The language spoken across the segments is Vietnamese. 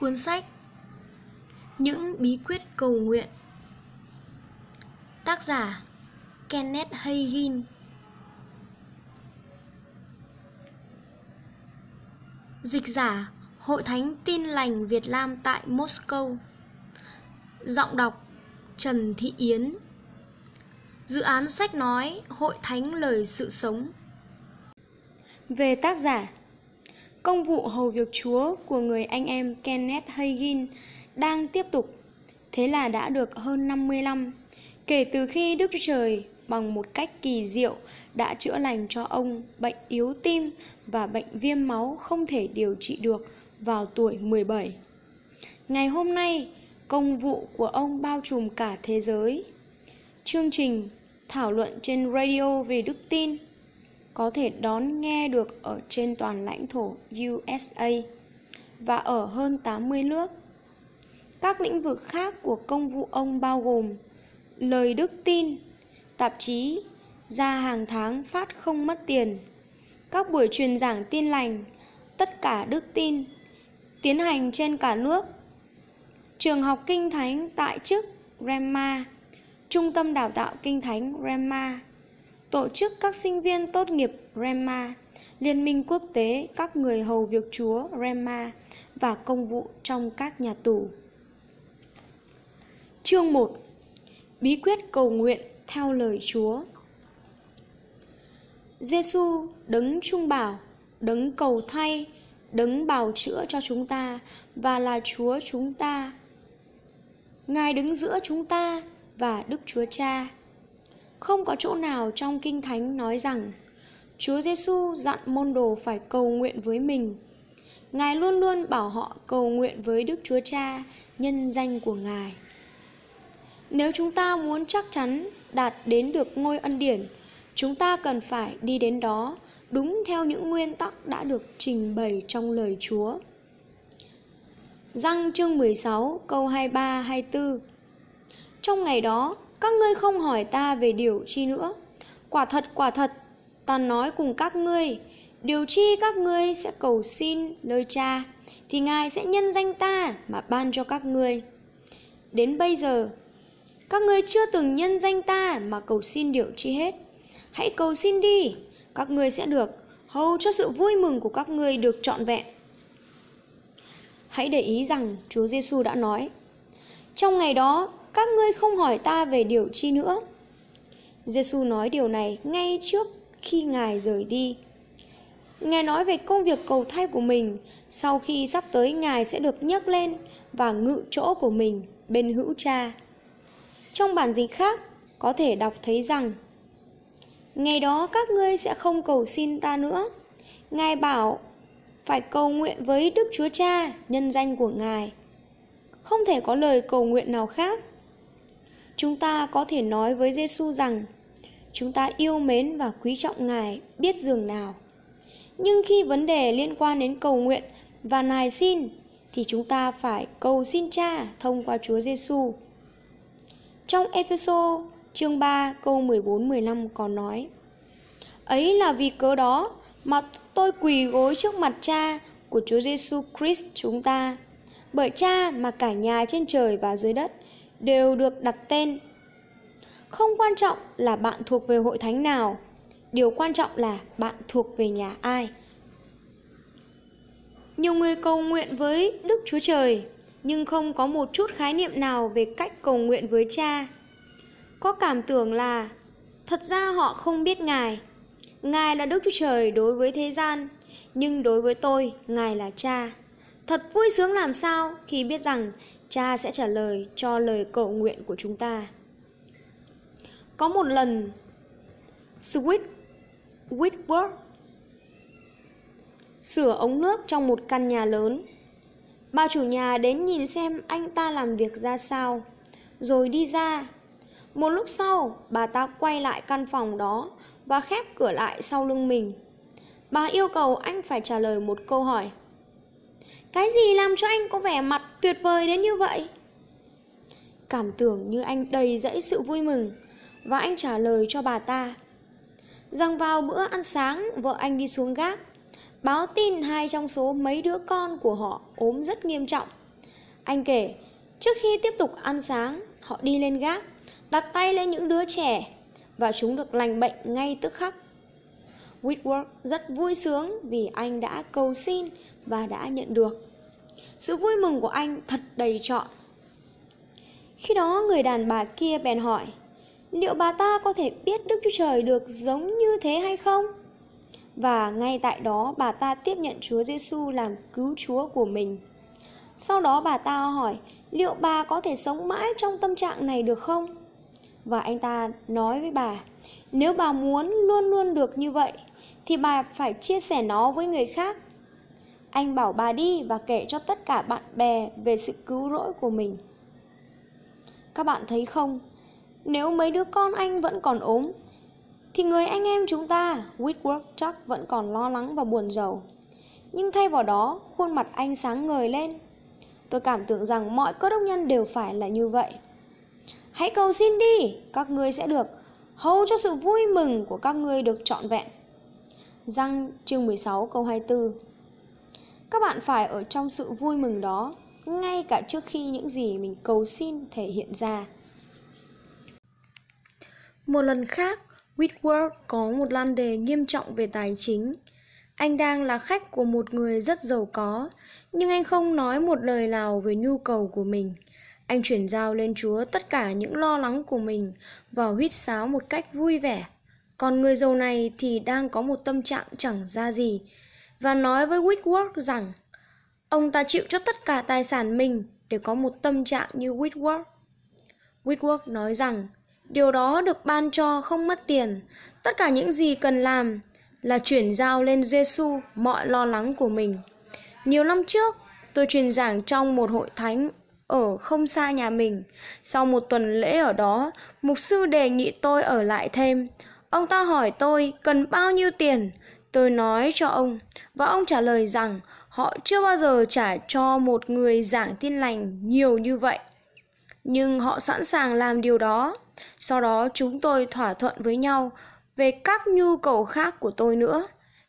Cuốn sách Những bí quyết cầu nguyện. Tác giả Kenneth Hagin. Dịch giả Hội Thánh Tin Lành Việt Nam tại Moscow. Giọng đọc Trần Thị Yến. Dự án sách nói Hội Thánh Lời Sự Sống. Về tác giả Công vụ hầu việc Chúa của người anh em Kenneth Hagin đang tiếp tục. Thế là đã được hơn 50 năm, kể từ khi Đức Chúa Trời bằng một cách kỳ diệu đã chữa lành cho ông bệnh yếu tim và bệnh viêm máu không thể điều trị được vào tuổi 17. Ngày hôm nay, công vụ của ông bao trùm cả thế giới. Chương trình thảo luận trên radio về đức tin có thể đón nghe được ở trên toàn lãnh thổ USA và ở hơn 80 nước. Các lĩnh vực khác của công vụ ông bao gồm lời đức tin, tạp chí, ra hàng tháng phát không mất tiền, các buổi truyền giảng tin lành, tất cả đức tin, tiến hành trên cả nước, trường học kinh thánh tại chức Rema, trung tâm đào tạo kinh thánh Rema, tổ chức các sinh viên tốt nghiệp Rema, Liên minh quốc tế các người hầu việc Chúa Rema và công vụ trong các nhà tù. Chương 1 Bí quyết cầu nguyện theo lời Chúa Giêsu đấng trung bảo, đấng cầu thay, đấng bào chữa cho chúng ta và là Chúa chúng ta. Ngài đứng giữa chúng ta và Đức Chúa Cha. Không có chỗ nào trong Kinh Thánh nói rằng Chúa Giêsu dặn môn đồ phải cầu nguyện với mình. Ngài luôn luôn bảo họ cầu nguyện với Đức Chúa Cha nhân danh của Ngài. Nếu chúng ta muốn chắc chắn đạt đến được ngôi ân điển, chúng ta cần phải đi đến đó đúng theo những nguyên tắc đã được trình bày trong lời Chúa. Răng chương 16 câu 23 24 Trong ngày đó, các ngươi không hỏi ta về điều chi nữa. Quả thật, quả thật, ta nói cùng các ngươi, điều chi các ngươi sẽ cầu xin nơi cha, thì Ngài sẽ nhân danh ta mà ban cho các ngươi. Đến bây giờ, các ngươi chưa từng nhân danh ta mà cầu xin điều chi hết. Hãy cầu xin đi, các ngươi sẽ được, hầu cho sự vui mừng của các ngươi được trọn vẹn. Hãy để ý rằng Chúa Giêsu đã nói: Trong ngày đó, các ngươi không hỏi ta về điều chi nữa. Giêsu nói điều này ngay trước khi Ngài rời đi. nghe nói về công việc cầu thay của mình, sau khi sắp tới Ngài sẽ được nhấc lên và ngự chỗ của mình bên hữu cha. Trong bản dịch khác, có thể đọc thấy rằng Ngày đó các ngươi sẽ không cầu xin ta nữa. Ngài bảo phải cầu nguyện với Đức Chúa Cha nhân danh của Ngài. Không thể có lời cầu nguyện nào khác. Chúng ta có thể nói với Giêsu rằng, chúng ta yêu mến và quý trọng Ngài, biết dường nào. Nhưng khi vấn đề liên quan đến cầu nguyện và nài xin, thì chúng ta phải cầu xin Cha thông qua Chúa Giêsu. Trong Epheso chương 3 câu 14 15 còn nói: Ấy là vì cớ đó mà tôi quỳ gối trước mặt Cha của Chúa Giêsu Christ chúng ta. Bởi Cha mà cả nhà trên trời và dưới đất đều được đặt tên. Không quan trọng là bạn thuộc về hội thánh nào, điều quan trọng là bạn thuộc về nhà ai. Nhiều người cầu nguyện với Đức Chúa Trời, nhưng không có một chút khái niệm nào về cách cầu nguyện với Cha. Có cảm tưởng là thật ra họ không biết Ngài. Ngài là Đức Chúa Trời đối với thế gian, nhưng đối với tôi, Ngài là Cha. Thật vui sướng làm sao khi biết rằng Cha sẽ trả lời cho lời cầu nguyện của chúng ta. Có một lần, Sweet Whitworth sửa ống nước trong một căn nhà lớn. Bà chủ nhà đến nhìn xem anh ta làm việc ra sao, rồi đi ra. Một lúc sau, bà ta quay lại căn phòng đó và khép cửa lại sau lưng mình. Bà yêu cầu anh phải trả lời một câu hỏi. Cái gì làm cho anh có vẻ mặt tuyệt vời đến như vậy? Cảm tưởng như anh đầy dẫy sự vui mừng và anh trả lời cho bà ta rằng vào bữa ăn sáng vợ anh đi xuống gác báo tin hai trong số mấy đứa con của họ ốm rất nghiêm trọng Anh kể, trước khi tiếp tục ăn sáng, họ đi lên gác, đặt tay lên những đứa trẻ và chúng được lành bệnh ngay tức khắc. Whitworth rất vui sướng vì anh đã cầu xin và đã nhận được. Sự vui mừng của anh thật đầy trọn. Khi đó người đàn bà kia bèn hỏi, liệu bà ta có thể biết Đức Chúa Trời được giống như thế hay không? Và ngay tại đó bà ta tiếp nhận Chúa Giêsu làm cứu Chúa của mình. Sau đó bà ta hỏi, liệu bà có thể sống mãi trong tâm trạng này được không? Và anh ta nói với bà, nếu bà muốn luôn luôn được như vậy, thì bà phải chia sẻ nó với người khác. Anh bảo bà đi và kể cho tất cả bạn bè về sự cứu rỗi của mình. Các bạn thấy không, nếu mấy đứa con anh vẫn còn ốm, thì người anh em chúng ta, Whitworth chắc vẫn còn lo lắng và buồn rầu. Nhưng thay vào đó, khuôn mặt anh sáng ngời lên. Tôi cảm tưởng rằng mọi cơ đốc nhân đều phải là như vậy. Hãy cầu xin đi, các ngươi sẽ được hầu cho sự vui mừng của các ngươi được trọn vẹn. Răng chương 16 câu 24 các bạn phải ở trong sự vui mừng đó, ngay cả trước khi những gì mình cầu xin thể hiện ra. Một lần khác, Whitworth có một lan đề nghiêm trọng về tài chính. Anh đang là khách của một người rất giàu có, nhưng anh không nói một lời nào về nhu cầu của mình. Anh chuyển giao lên Chúa tất cả những lo lắng của mình và huýt sáo một cách vui vẻ. Còn người giàu này thì đang có một tâm trạng chẳng ra gì và nói với Whitworth rằng ông ta chịu cho tất cả tài sản mình để có một tâm trạng như Whitworth. Whitworth nói rằng điều đó được ban cho không mất tiền. Tất cả những gì cần làm là chuyển giao lên Giêsu mọi lo lắng của mình. Nhiều năm trước, tôi truyền giảng trong một hội thánh ở không xa nhà mình. Sau một tuần lễ ở đó, mục sư đề nghị tôi ở lại thêm. Ông ta hỏi tôi cần bao nhiêu tiền. Tôi nói cho ông và ông trả lời rằng họ chưa bao giờ trả cho một người giảng tin lành nhiều như vậy. Nhưng họ sẵn sàng làm điều đó. Sau đó chúng tôi thỏa thuận với nhau về các nhu cầu khác của tôi nữa.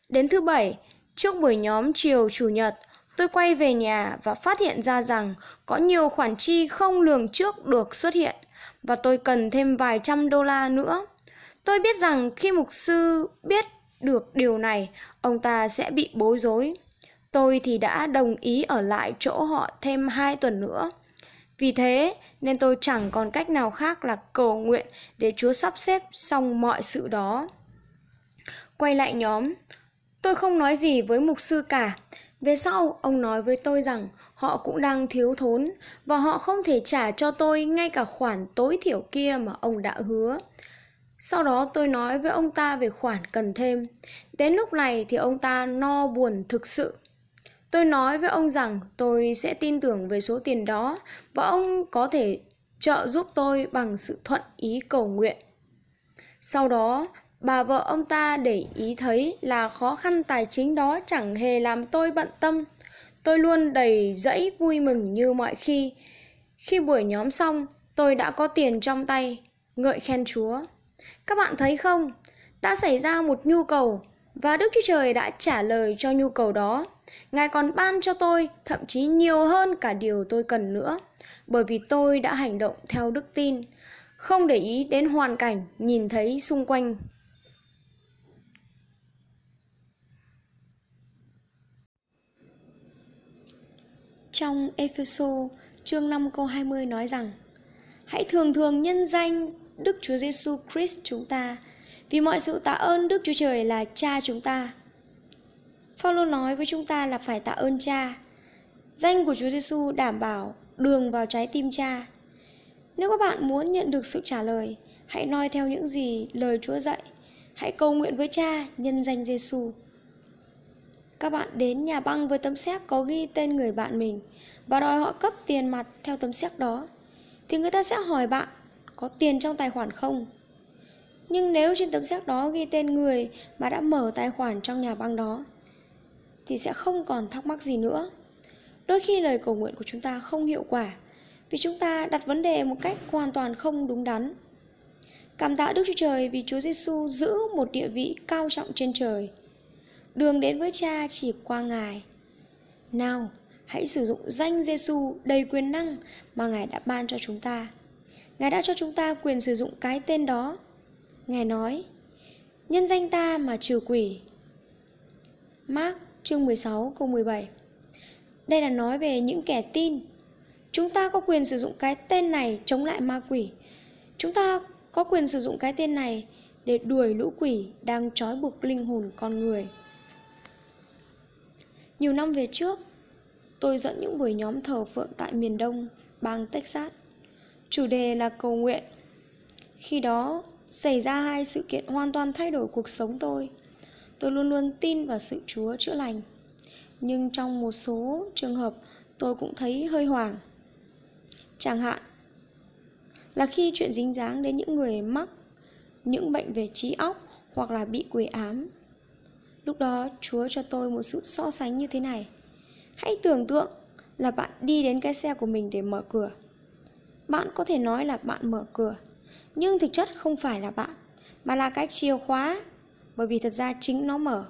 Đến thứ bảy, trước buổi nhóm chiều chủ nhật, tôi quay về nhà và phát hiện ra rằng có nhiều khoản chi không lường trước được xuất hiện và tôi cần thêm vài trăm đô la nữa. Tôi biết rằng khi mục sư biết được điều này, ông ta sẽ bị bối rối. Tôi thì đã đồng ý ở lại chỗ họ thêm hai tuần nữa. Vì thế nên tôi chẳng còn cách nào khác là cầu nguyện để Chúa sắp xếp xong mọi sự đó. Quay lại nhóm, tôi không nói gì với mục sư cả. Về sau, ông nói với tôi rằng họ cũng đang thiếu thốn và họ không thể trả cho tôi ngay cả khoản tối thiểu kia mà ông đã hứa. Sau đó tôi nói với ông ta về khoản cần thêm. Đến lúc này thì ông ta no buồn thực sự. Tôi nói với ông rằng tôi sẽ tin tưởng về số tiền đó và ông có thể trợ giúp tôi bằng sự thuận ý cầu nguyện. Sau đó, bà vợ ông ta để ý thấy là khó khăn tài chính đó chẳng hề làm tôi bận tâm. Tôi luôn đầy dẫy vui mừng như mọi khi. Khi buổi nhóm xong, tôi đã có tiền trong tay, ngợi khen Chúa. Các bạn thấy không? Đã xảy ra một nhu cầu và Đức Chúa Trời đã trả lời cho nhu cầu đó. Ngài còn ban cho tôi thậm chí nhiều hơn cả điều tôi cần nữa, bởi vì tôi đã hành động theo đức tin, không để ý đến hoàn cảnh nhìn thấy xung quanh. Trong Epheso chương 5 câu 20 nói rằng Hãy thường thường nhân danh Đức Chúa Giêsu Christ chúng ta vì mọi sự tạ ơn Đức Chúa Trời là cha chúng ta Phaolô nói với chúng ta là phải tạ ơn Cha. Danh của Chúa Giêsu đảm bảo đường vào trái tim Cha. Nếu các bạn muốn nhận được sự trả lời, hãy noi theo những gì lời Chúa dạy. Hãy cầu nguyện với Cha nhân danh Giêsu. Các bạn đến nhà băng với tấm séc có ghi tên người bạn mình và đòi họ cấp tiền mặt theo tấm séc đó, thì người ta sẽ hỏi bạn có tiền trong tài khoản không? Nhưng nếu trên tấm séc đó ghi tên người mà đã mở tài khoản trong nhà băng đó thì sẽ không còn thắc mắc gì nữa. Đôi khi lời cầu nguyện của chúng ta không hiệu quả vì chúng ta đặt vấn đề một cách hoàn toàn không đúng đắn. Cảm tạ Đức Chúa Trời vì Chúa Giêsu giữ một địa vị cao trọng trên trời. Đường đến với Cha chỉ qua Ngài. Nào, hãy sử dụng danh Giêsu đầy quyền năng mà Ngài đã ban cho chúng ta. Ngài đã cho chúng ta quyền sử dụng cái tên đó. Ngài nói, nhân danh ta mà trừ quỷ. Mark chương 16 câu 17 Đây là nói về những kẻ tin. Chúng ta có quyền sử dụng cái tên này chống lại ma quỷ. Chúng ta có quyền sử dụng cái tên này để đuổi lũ quỷ đang trói buộc linh hồn con người. Nhiều năm về trước, tôi dẫn những buổi nhóm thờ phượng tại miền Đông, bang Texas. Chủ đề là cầu nguyện. Khi đó, xảy ra hai sự kiện hoàn toàn thay đổi cuộc sống tôi. Tôi luôn luôn tin vào sự Chúa chữa lành. Nhưng trong một số trường hợp, tôi cũng thấy hơi hoảng. Chẳng hạn, là khi chuyện dính dáng đến những người mắc những bệnh về trí óc hoặc là bị quỷ ám. Lúc đó Chúa cho tôi một sự so sánh như thế này. Hãy tưởng tượng là bạn đi đến cái xe của mình để mở cửa. Bạn có thể nói là bạn mở cửa, nhưng thực chất không phải là bạn, mà là cái chìa khóa, bởi vì thật ra chính nó mở.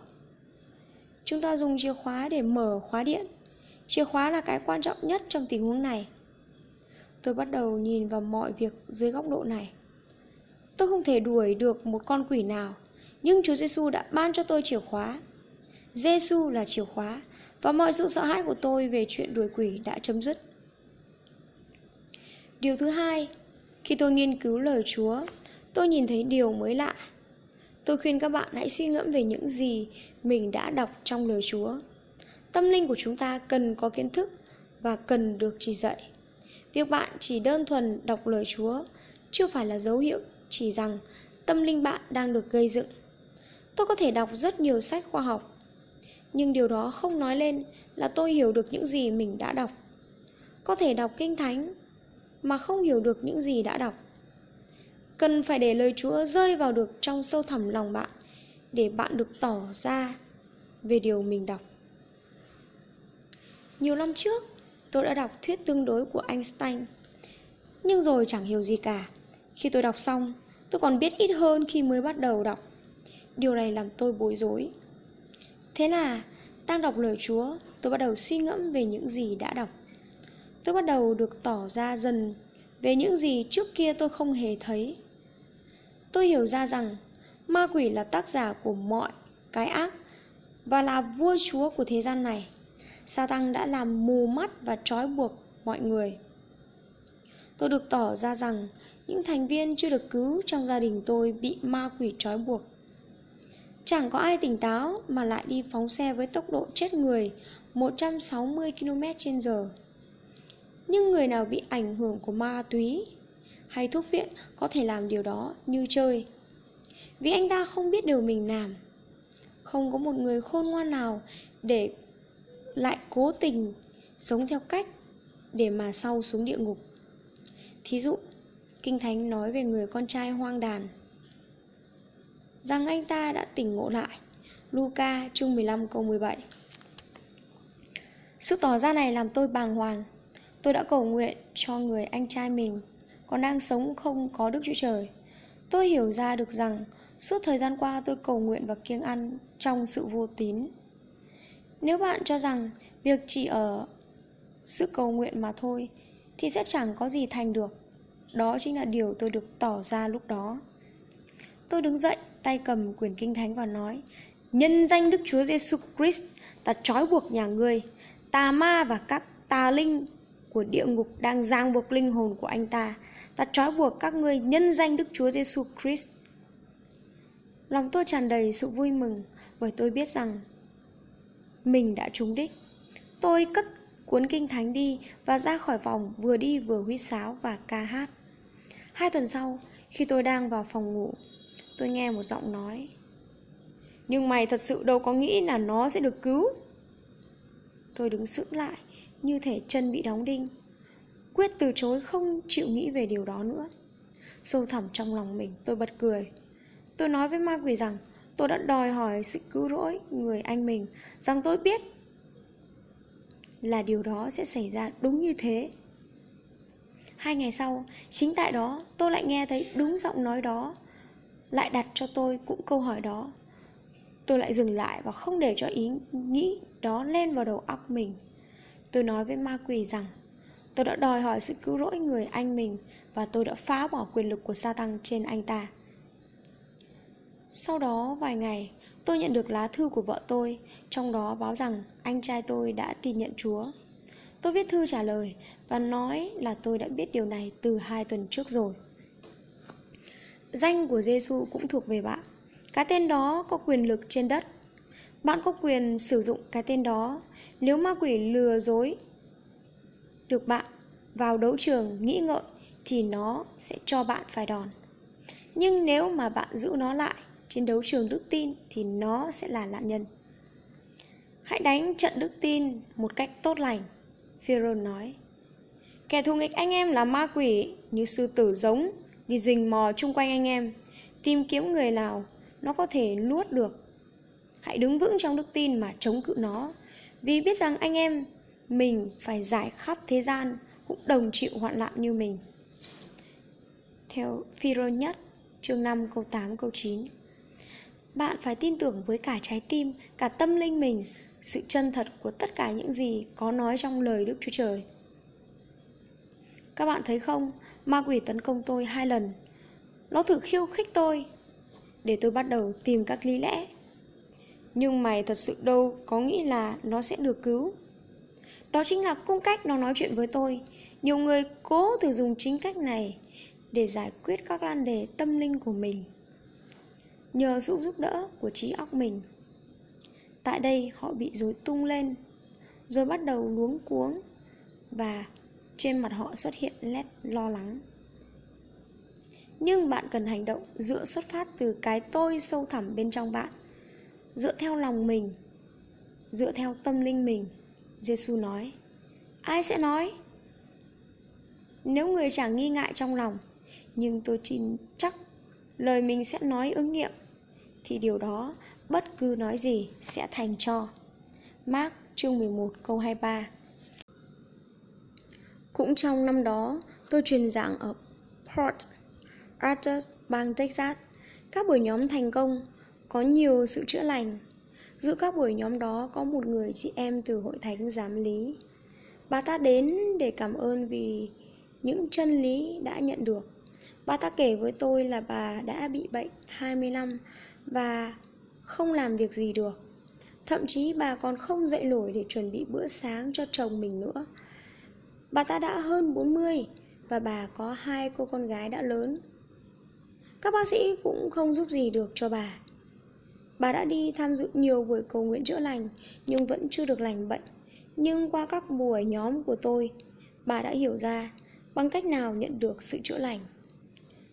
Chúng ta dùng chìa khóa để mở khóa điện. Chìa khóa là cái quan trọng nhất trong tình huống này. Tôi bắt đầu nhìn vào mọi việc dưới góc độ này. Tôi không thể đuổi được một con quỷ nào, nhưng Chúa Giêsu đã ban cho tôi chìa khóa. Giêsu là chìa khóa và mọi sự sợ hãi của tôi về chuyện đuổi quỷ đã chấm dứt. Điều thứ hai, khi tôi nghiên cứu lời Chúa, tôi nhìn thấy điều mới lạ. Tôi khuyên các bạn hãy suy ngẫm về những gì mình đã đọc trong lời Chúa. Tâm linh của chúng ta cần có kiến thức và cần được chỉ dạy. Việc bạn chỉ đơn thuần đọc lời Chúa chưa phải là dấu hiệu chỉ rằng tâm linh bạn đang được gây dựng. Tôi có thể đọc rất nhiều sách khoa học, nhưng điều đó không nói lên là tôi hiểu được những gì mình đã đọc. Có thể đọc kinh thánh mà không hiểu được những gì đã đọc. Cần phải để lời Chúa rơi vào được trong sâu thẳm lòng bạn để bạn được tỏ ra về điều mình đọc. Nhiều năm trước, tôi đã đọc thuyết tương đối của Einstein, nhưng rồi chẳng hiểu gì cả. Khi tôi đọc xong, tôi còn biết ít hơn khi mới bắt đầu đọc. Điều này làm tôi bối rối. Thế là, đang đọc lời Chúa, tôi bắt đầu suy ngẫm về những gì đã đọc. Tôi bắt đầu được tỏ ra dần về những gì trước kia tôi không hề thấy. Tôi hiểu ra rằng ma quỷ là tác giả của mọi cái ác và là vua chúa của thế gian này. Sa tăng đã làm mù mắt và trói buộc mọi người. Tôi được tỏ ra rằng những thành viên chưa được cứu trong gia đình tôi bị ma quỷ trói buộc. Chẳng có ai tỉnh táo mà lại đi phóng xe với tốc độ chết người 160 km h nhưng người nào bị ảnh hưởng của ma túy hay thuốc viện có thể làm điều đó như chơi. Vì anh ta không biết điều mình làm. Không có một người khôn ngoan nào để lại cố tình sống theo cách để mà sau xuống địa ngục. Thí dụ, Kinh Thánh nói về người con trai hoang đàn Rằng anh ta đã tỉnh ngộ lại Luca chương 15 câu 17 Sự tỏ ra này làm tôi bàng hoàng Tôi đã cầu nguyện cho người anh trai mình Còn đang sống không có Đức Chúa Trời. Tôi hiểu ra được rằng Suốt thời gian qua tôi cầu nguyện và kiêng ăn Trong sự vô tín. Nếu bạn cho rằng Việc chỉ ở sự cầu nguyện mà thôi Thì sẽ chẳng có gì thành được. Đó chính là điều tôi được tỏ ra lúc đó. Tôi đứng dậy, tay cầm quyển kinh thánh và nói Nhân danh Đức Chúa Giêsu Christ, ta trói buộc nhà ngươi, tà ma và các tà linh của địa ngục đang giang buộc linh hồn của anh ta. Ta trói buộc các ngươi nhân danh Đức Chúa Giêsu Christ. Lòng tôi tràn đầy sự vui mừng bởi tôi biết rằng mình đã trúng đích. Tôi cất cuốn kinh thánh đi và ra khỏi phòng vừa đi vừa huýt sáo và ca hát. Hai tuần sau, khi tôi đang vào phòng ngủ, tôi nghe một giọng nói Nhưng mày thật sự đâu có nghĩ là nó sẽ được cứu Tôi đứng sững lại, như thể chân bị đóng đinh. Quyết từ chối không chịu nghĩ về điều đó nữa. Sâu thẳm trong lòng mình, tôi bật cười. Tôi nói với ma quỷ rằng tôi đã đòi hỏi sự cứu rỗi người anh mình Rằng tôi biết là điều đó sẽ xảy ra đúng như thế. Hai ngày sau, chính tại đó tôi lại nghe thấy đúng giọng nói đó Lại đặt cho tôi cũng câu hỏi đó. Tôi lại dừng lại và không để cho ý nghĩ đó lên vào đầu óc mình. Tôi nói với ma quỷ rằng, Tôi đã đòi hỏi sự cứu rỗi người anh mình Và tôi đã phá bỏ quyền lực của Satan trên anh ta. Sau đó vài ngày, Tôi nhận được lá thư của vợ tôi, Trong đó báo rằng anh trai tôi đã tin nhận Chúa. Tôi viết thư trả lời Và nói là tôi đã biết điều này từ hai tuần trước rồi. Danh của Giêsu cũng thuộc về bạn. Cái tên đó có quyền lực trên đất. Bạn có quyền sử dụng cái tên đó Nếu ma quỷ lừa dối được bạn vào đấu trường nghĩ ngợi thì nó sẽ cho bạn phải đòn. Nhưng nếu mà bạn giữ nó lại trên đấu trường đức tin thì nó sẽ là nạn nhân. Hãy đánh trận đức tin một cách tốt lành, Phêrô nói. Kẻ thù nghịch anh em là ma quỷ như sư tử giống đi rình mò chung quanh anh em, tìm kiếm người nào nó có thể luốt được. Hãy đứng vững trong đức tin mà chống cự nó, vì biết rằng anh em mình phải giải khắp thế gian cũng đồng chịu hoạn nạn như mình. Theo Phêrô nhất, chương 5 câu 8 câu 9. Bạn phải tin tưởng với cả trái tim, cả tâm linh mình, sự chân thật của tất cả những gì có nói trong lời Đức Chúa Trời. Các bạn thấy không, ma quỷ tấn công tôi hai lần. Nó thử khiêu khích tôi, để tôi bắt đầu tìm các lý lẽ. Nhưng mày thật sự đâu có nghĩ là nó sẽ được cứu. Đó chính là cung cách nó nói chuyện với tôi. Nhiều người cố thử dùng chính cách này để giải quyết các lan đề tâm linh của mình. Nhờ sự giúp đỡ của trí óc mình. Tại đây họ bị rối tung lên, rồi bắt đầu luống cuống và trên mặt họ xuất hiện nét lo lắng. Nhưng bạn cần hành động dựa xuất phát từ cái tôi sâu thẳm bên trong bạn, dựa theo lòng mình, dựa theo tâm linh mình Giêsu nói. Ai sẽ nói? Nếu người chẳng nghi ngại trong lòng Nhưng tôi tin chắc Lời mình sẽ nói ứng nghiệm Thì điều đó bất cứ nói gì sẽ thành cho. Mark chương 11 câu 23 Cũng trong năm đó tôi truyền giảng ở Port Arthur, bang Texas. Các buổi nhóm thành công có nhiều sự chữa lành. Giữa các buổi nhóm đó có một người chị em từ hội thánh giám lý. Bà ta đến để cảm ơn vì những chân lý đã nhận được. Bà ta kể với tôi là bà đã bị bệnh 20 năm và không làm việc gì được. Thậm chí bà còn không dậy nổi để chuẩn bị bữa sáng cho chồng mình nữa. Bà ta đã hơn 40 và bà có hai cô con gái đã lớn. Các bác sĩ cũng không giúp gì được cho bà. Bà đã đi tham dự nhiều buổi cầu nguyện chữa lành nhưng vẫn chưa được lành bệnh. Nhưng qua các buổi nhóm của tôi, bà đã hiểu ra bằng cách nào nhận được sự chữa lành.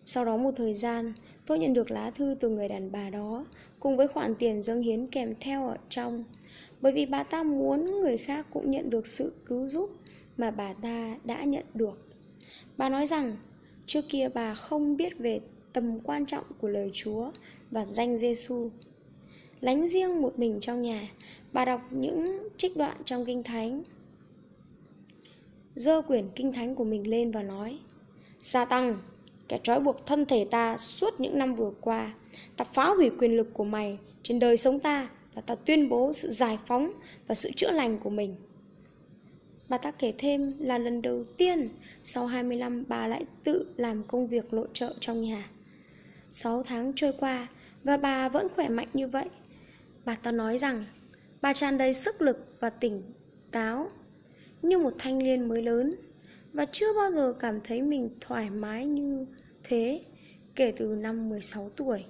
Sau đó một thời gian, tôi nhận được lá thư từ người đàn bà đó cùng với khoản tiền dâng hiến kèm theo ở trong. Bởi vì bà ta muốn người khác cũng nhận được sự cứu giúp mà bà ta đã nhận được. Bà nói rằng trước kia bà không biết về tầm quan trọng của lời Chúa và danh Giêsu lánh riêng một mình trong nhà bà đọc những trích đoạn trong kinh thánh giơ quyển kinh thánh của mình lên và nói, sa tăng, kẻ trói buộc thân thể ta suốt những năm vừa qua, ta phá hủy quyền lực của mày trên đời sống ta và ta tuyên bố sự giải phóng và sự chữa lành của mình Bà ta kể thêm là lần đầu tiên sau 25 bà lại tự làm công việc nội trợ trong nhà. 6 tháng trôi qua và bà vẫn khỏe mạnh như vậy. Bà ta nói rằng bà tràn đầy sức lực và tỉnh táo như một thanh niên mới lớn và chưa bao giờ cảm thấy mình thoải mái như thế kể từ năm 16 tuổi.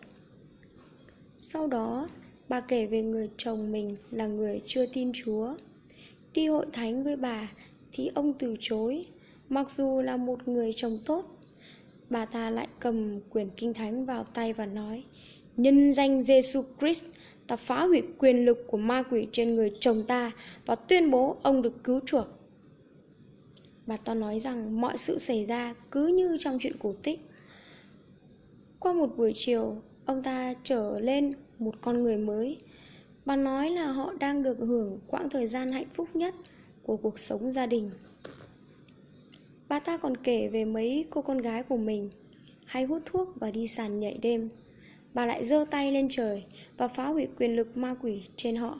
Sau đó, bà kể về người chồng mình là người chưa tin Chúa. Đi hội thánh với bà thì ông từ chối, mặc dù là một người chồng tốt. Bà ta lại cầm quyển kinh thánh vào tay và nói: "Nhân danh Giêsu Christ, ta phá hủy quyền lực của ma quỷ trên người chồng ta và tuyên bố ông được cứu chuộc. Bà ta nói rằng mọi sự xảy ra cứ như trong chuyện cổ tích. Qua một buổi chiều, ông ta trở lên một con người mới. Bà nói là họ đang được hưởng quãng thời gian hạnh phúc nhất của cuộc sống gia đình. Bà ta còn kể về mấy cô con gái của mình hay hút thuốc và đi sàn nhảy đêm bà lại giơ tay lên trời và phá hủy quyền lực ma quỷ trên họ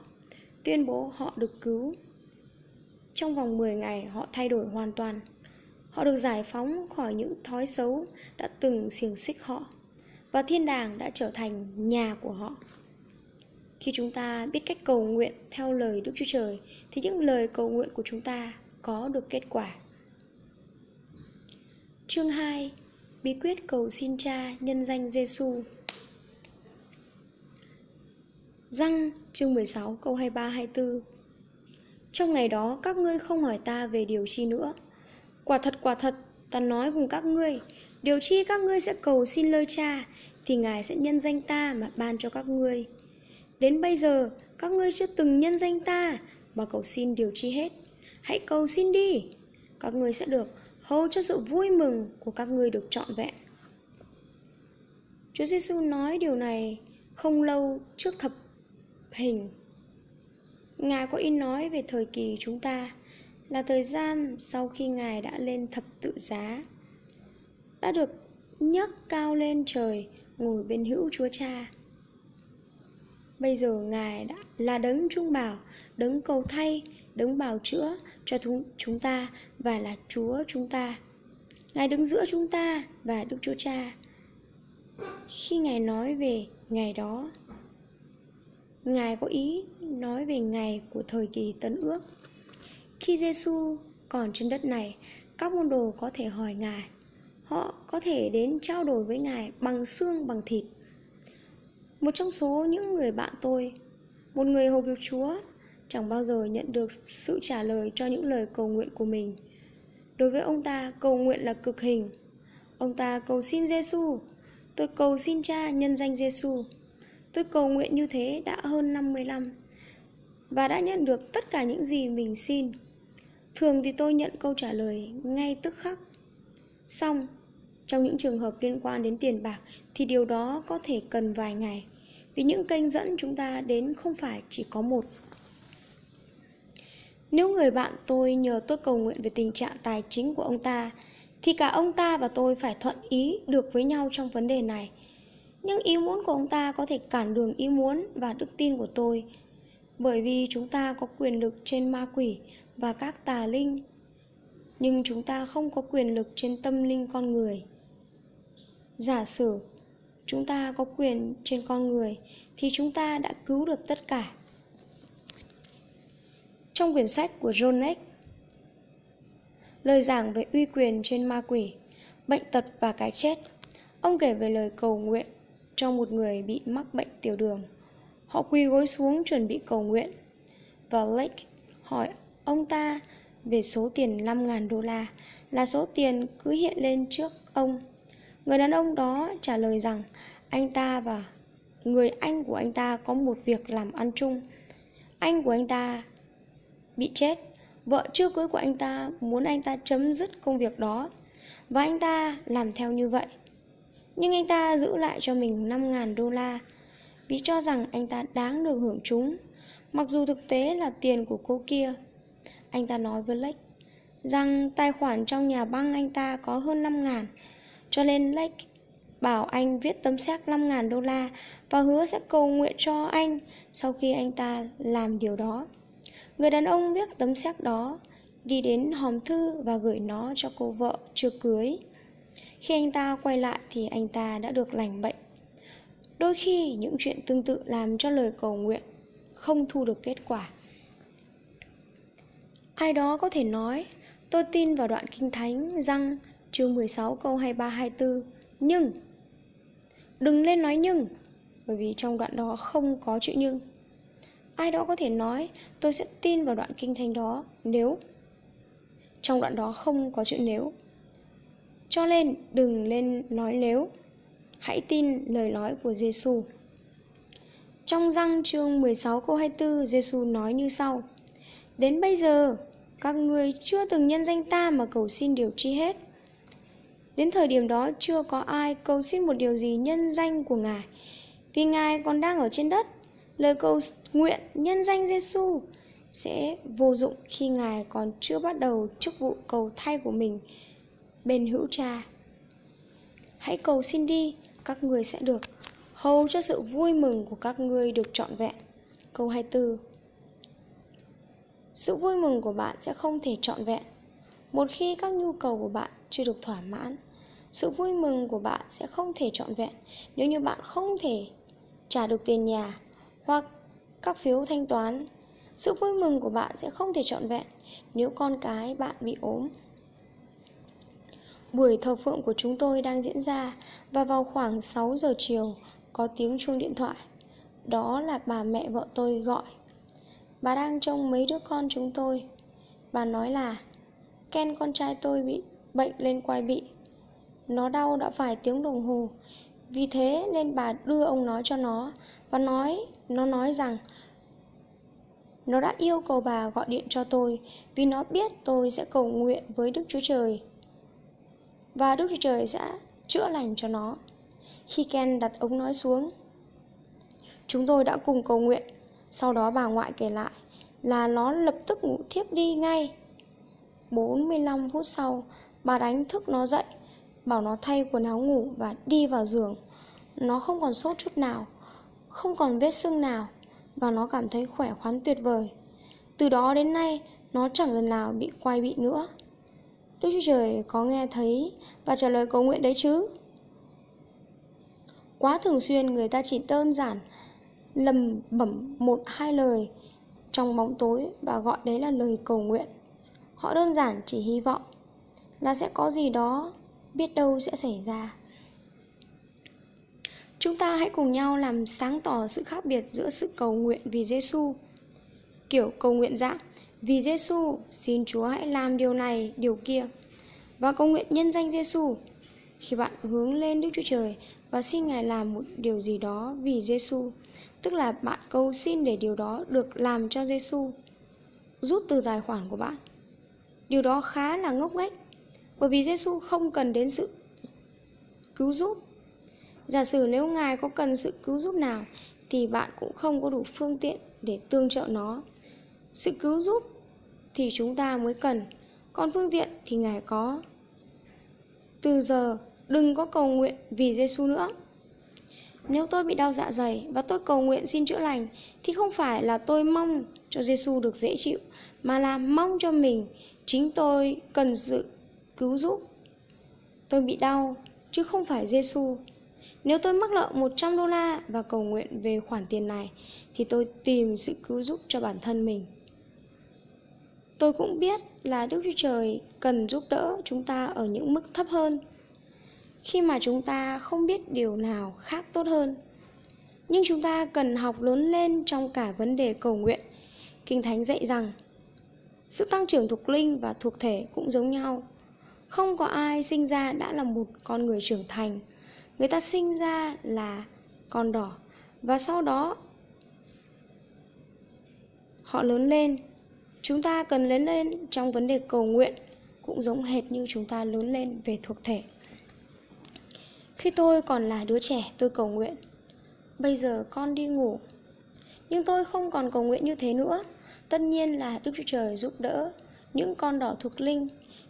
tuyên bố họ được cứu Trong vòng 10 ngày, họ thay đổi hoàn toàn. Họ được giải phóng khỏi những thói xấu đã từng xiềng xích họ và thiên đàng đã trở thành nhà của họ. Khi chúng ta biết cách cầu nguyện theo lời Đức Chúa Trời, thì những lời cầu nguyện của chúng ta có được kết quả. Chương 2: Bí quyết cầu xin Cha nhân danh Giêsu. Răng chương 16 câu 23 24. Trong ngày đó các ngươi không hỏi ta về điều chi nữa. Quả thật quả thật, ta nói cùng các ngươi, điều chi các ngươi sẽ cầu xin lời Cha thì Ngài sẽ nhân danh ta mà ban cho các ngươi. Đến bây giờ, các ngươi chưa từng nhân danh ta mà cầu xin điều chi hết. Hãy cầu xin đi, các ngươi sẽ được hầu cho sự vui mừng của các ngươi được trọn vẹn. Chúa Giêsu nói điều này không lâu trước thập hình. Ngài có in nói về thời kỳ chúng ta là thời gian sau khi Ngài đã lên thập tự giá, đã được nhấc cao lên trời ngồi bên hữu Chúa Cha. Bây giờ Ngài đã là đấng trung bảo, đấng cầu thay, đấng bảo chữa cho chúng ta và là Chúa chúng ta. Ngài đứng giữa chúng ta và Đức Chúa Cha. Khi Ngài nói về ngày đó, Ngài có ý nói về ngày của thời kỳ Tân Ước. Khi Giêsu còn trên đất này, các môn đồ có thể hỏi Ngài. Họ có thể đến trao đổi với Ngài bằng xương bằng thịt. Một trong số những người bạn tôi, một người hầu việc Chúa, chẳng bao giờ nhận được sự trả lời cho những lời cầu nguyện của mình. Đối với ông ta, cầu nguyện là cực hình. Ông ta cầu xin Giêsu, tôi cầu xin Cha nhân danh Giêsu. Tôi cầu nguyện như thế đã hơn 50 năm và đã nhận được tất cả những gì mình xin. Thường thì tôi nhận câu trả lời ngay tức khắc. Xong, trong những trường hợp liên quan đến tiền bạc thì điều đó có thể cần vài ngày vì những kênh dẫn chúng ta đến không phải chỉ có một. Nếu người bạn tôi nhờ tôi cầu nguyện về tình trạng tài chính của ông ta thì cả ông ta và tôi phải thuận ý được với nhau trong vấn đề này – nhưng ý muốn của ông ta có thể cản đường ý muốn và đức tin của tôi. Bởi vì chúng ta có quyền lực trên ma quỷ và các tà linh, nhưng chúng ta không có quyền lực trên tâm linh con người. Giả sử chúng ta có quyền trên con người, thì chúng ta đã cứu được tất cả. Trong quyển sách của John Neck lời giảng về uy quyền trên ma quỷ, bệnh tật và cái chết, ông kể về lời cầu nguyện trong một người bị mắc bệnh tiểu đường. Họ quỳ gối xuống chuẩn bị cầu nguyện. Và Lake hỏi, ông ta, về số tiền 5.000 đô la, là số tiền cứ hiện lên trước ông. Người đàn ông đó trả lời rằng, anh ta và người anh của anh ta có một việc làm ăn chung. Anh của anh ta bị chết. Vợ chưa cưới của anh ta muốn anh ta chấm dứt công việc đó. Và anh ta làm theo như vậy. Nhưng anh ta giữ lại cho mình 5.000 đô la, Vì cho rằng anh ta đáng được hưởng chúng. Mặc dù thực tế là tiền của cô kia, Anh ta nói với Lake Rằng tài khoản trong nhà băng anh ta có hơn 5.000 Cho nên Lake bảo anh viết tấm séc 5.000 đô la Và hứa sẽ cầu nguyện cho anh Sau khi anh ta làm điều đó. Người đàn ông viết tấm séc đó Đi đến hòm thư và gửi nó cho cô vợ chưa cưới khi anh ta quay lại thì anh ta đã được lành bệnh. Đôi khi những chuyện tương tự làm cho lời cầu nguyện không thu được kết quả. Ai đó có thể nói, tôi tin vào đoạn Kinh Thánh răng chương 16 câu 23 24, nhưng đừng lên nói nhưng, bởi vì trong đoạn đó không có chữ nhưng. Ai đó có thể nói, tôi sẽ tin vào đoạn Kinh Thánh đó nếu trong đoạn đó không có chữ nếu cho nên đừng lên nói nếu Hãy tin lời nói của Giêsu. Trong răng chương 16 câu 24, Giêsu nói như sau: Đến bây giờ, các người chưa từng nhân danh ta mà cầu xin điều chi hết. Đến thời điểm đó chưa có ai cầu xin một điều gì nhân danh của Ngài, vì Ngài còn đang ở trên đất. Lời cầu nguyện nhân danh Giêsu sẽ vô dụng khi Ngài còn chưa bắt đầu chức vụ cầu thay của mình bên hữu cha. Hãy cầu xin đi, các người sẽ được. Hầu cho sự vui mừng của các ngươi được trọn vẹn. Câu 24 sự vui mừng của bạn sẽ không thể trọn vẹn. Một khi các nhu cầu của bạn chưa được thỏa mãn, sự vui mừng của bạn sẽ không thể trọn vẹn. Nếu như bạn không thể trả được tiền nhà hoặc các phiếu thanh toán, sự vui mừng của bạn sẽ không thể trọn vẹn. Nếu con cái bạn bị ốm Buổi thờ phượng của chúng tôi đang diễn ra và vào khoảng 6 giờ chiều có tiếng chuông điện thoại. Đó là bà mẹ vợ tôi gọi. Bà đang trông mấy đứa con chúng tôi. Bà nói là, Ken, con trai tôi bị bệnh lên quai bị. Nó đau đã vài tiếng đồng hồ. Vì thế nên bà đưa ông nói cho nó và nói, nó nói rằng, nó đã yêu cầu bà gọi điện cho tôi vì nó biết tôi sẽ cầu nguyện với Đức Chúa Trời và Đức Chúa Trời sẽ chữa lành cho nó. Khi Ken đặt ống nói xuống, chúng tôi đã cùng cầu nguyện. Sau đó bà ngoại kể lại là nó lập tức ngủ thiếp đi ngay. 45 phút sau, bà đánh thức nó dậy, bảo nó thay quần áo ngủ và đi vào giường. Nó không còn sốt chút nào, không còn vết sưng nào và nó cảm thấy khỏe khoắn tuyệt vời. Từ đó đến nay, nó chẳng lần nào bị quay bị nữa. Đức Chúa Trời có nghe thấy và trả lời cầu nguyện đấy chứ? Quá thường xuyên người ta chỉ đơn giản lầm bẩm một hai lời trong bóng tối và gọi đấy là lời cầu nguyện. Họ đơn giản chỉ hy vọng là sẽ có gì đó biết đâu sẽ xảy ra. Chúng ta hãy cùng nhau làm sáng tỏ sự khác biệt giữa sự cầu nguyện vì Giêsu, kiểu cầu nguyện dạng vì Giêsu, xin Chúa hãy làm điều này, điều kia và cầu nguyện nhân danh Giêsu. Khi bạn hướng lên Đức Chúa Trời và xin Ngài làm một điều gì đó vì Giêsu, tức là bạn cầu xin để điều đó được làm cho Giêsu rút từ tài khoản của bạn. Điều đó khá là ngốc nghếch, bởi vì Giêsu không cần đến sự cứu giúp. Giả sử nếu Ngài có cần sự cứu giúp nào thì bạn cũng không có đủ phương tiện để tương trợ nó. Sự cứu giúp thì chúng ta mới cần, còn phương tiện thì Ngài có. Từ giờ, đừng có cầu nguyện vì Giêsu nữa. Nếu tôi bị đau dạ dày và tôi cầu nguyện xin chữa lành thì không phải là tôi mong cho Giêsu được dễ chịu mà là mong cho mình chính tôi cần sự cứu giúp. Tôi bị đau chứ không phải Giêsu. Nếu tôi mắc nợ 100 đô la và cầu nguyện về khoản tiền này thì tôi tìm sự cứu giúp cho bản thân mình. Tôi cũng biết là Đức Chúa Trời cần giúp đỡ chúng ta ở những mức thấp hơn, khi mà chúng ta không biết điều nào khác tốt hơn. Nhưng chúng ta cần học lớn lên trong cả vấn đề cầu nguyện. Kinh Thánh dạy rằng, sự tăng trưởng thuộc linh và thuộc thể cũng giống nhau. Không có ai sinh ra đã là một con người trưởng thành. Người ta sinh ra là con đỏ và sau đó họ lớn lên Chúng ta cần lớn lên trong vấn đề cầu nguyện cũng giống hệt như chúng ta lớn lên về thuộc thể. Khi tôi còn là đứa trẻ, tôi cầu nguyện. Bây giờ con đi ngủ. Nhưng tôi không còn cầu nguyện như thế nữa. Tất nhiên là Đức Chúa Trời giúp đỡ những con đỏ thuộc linh,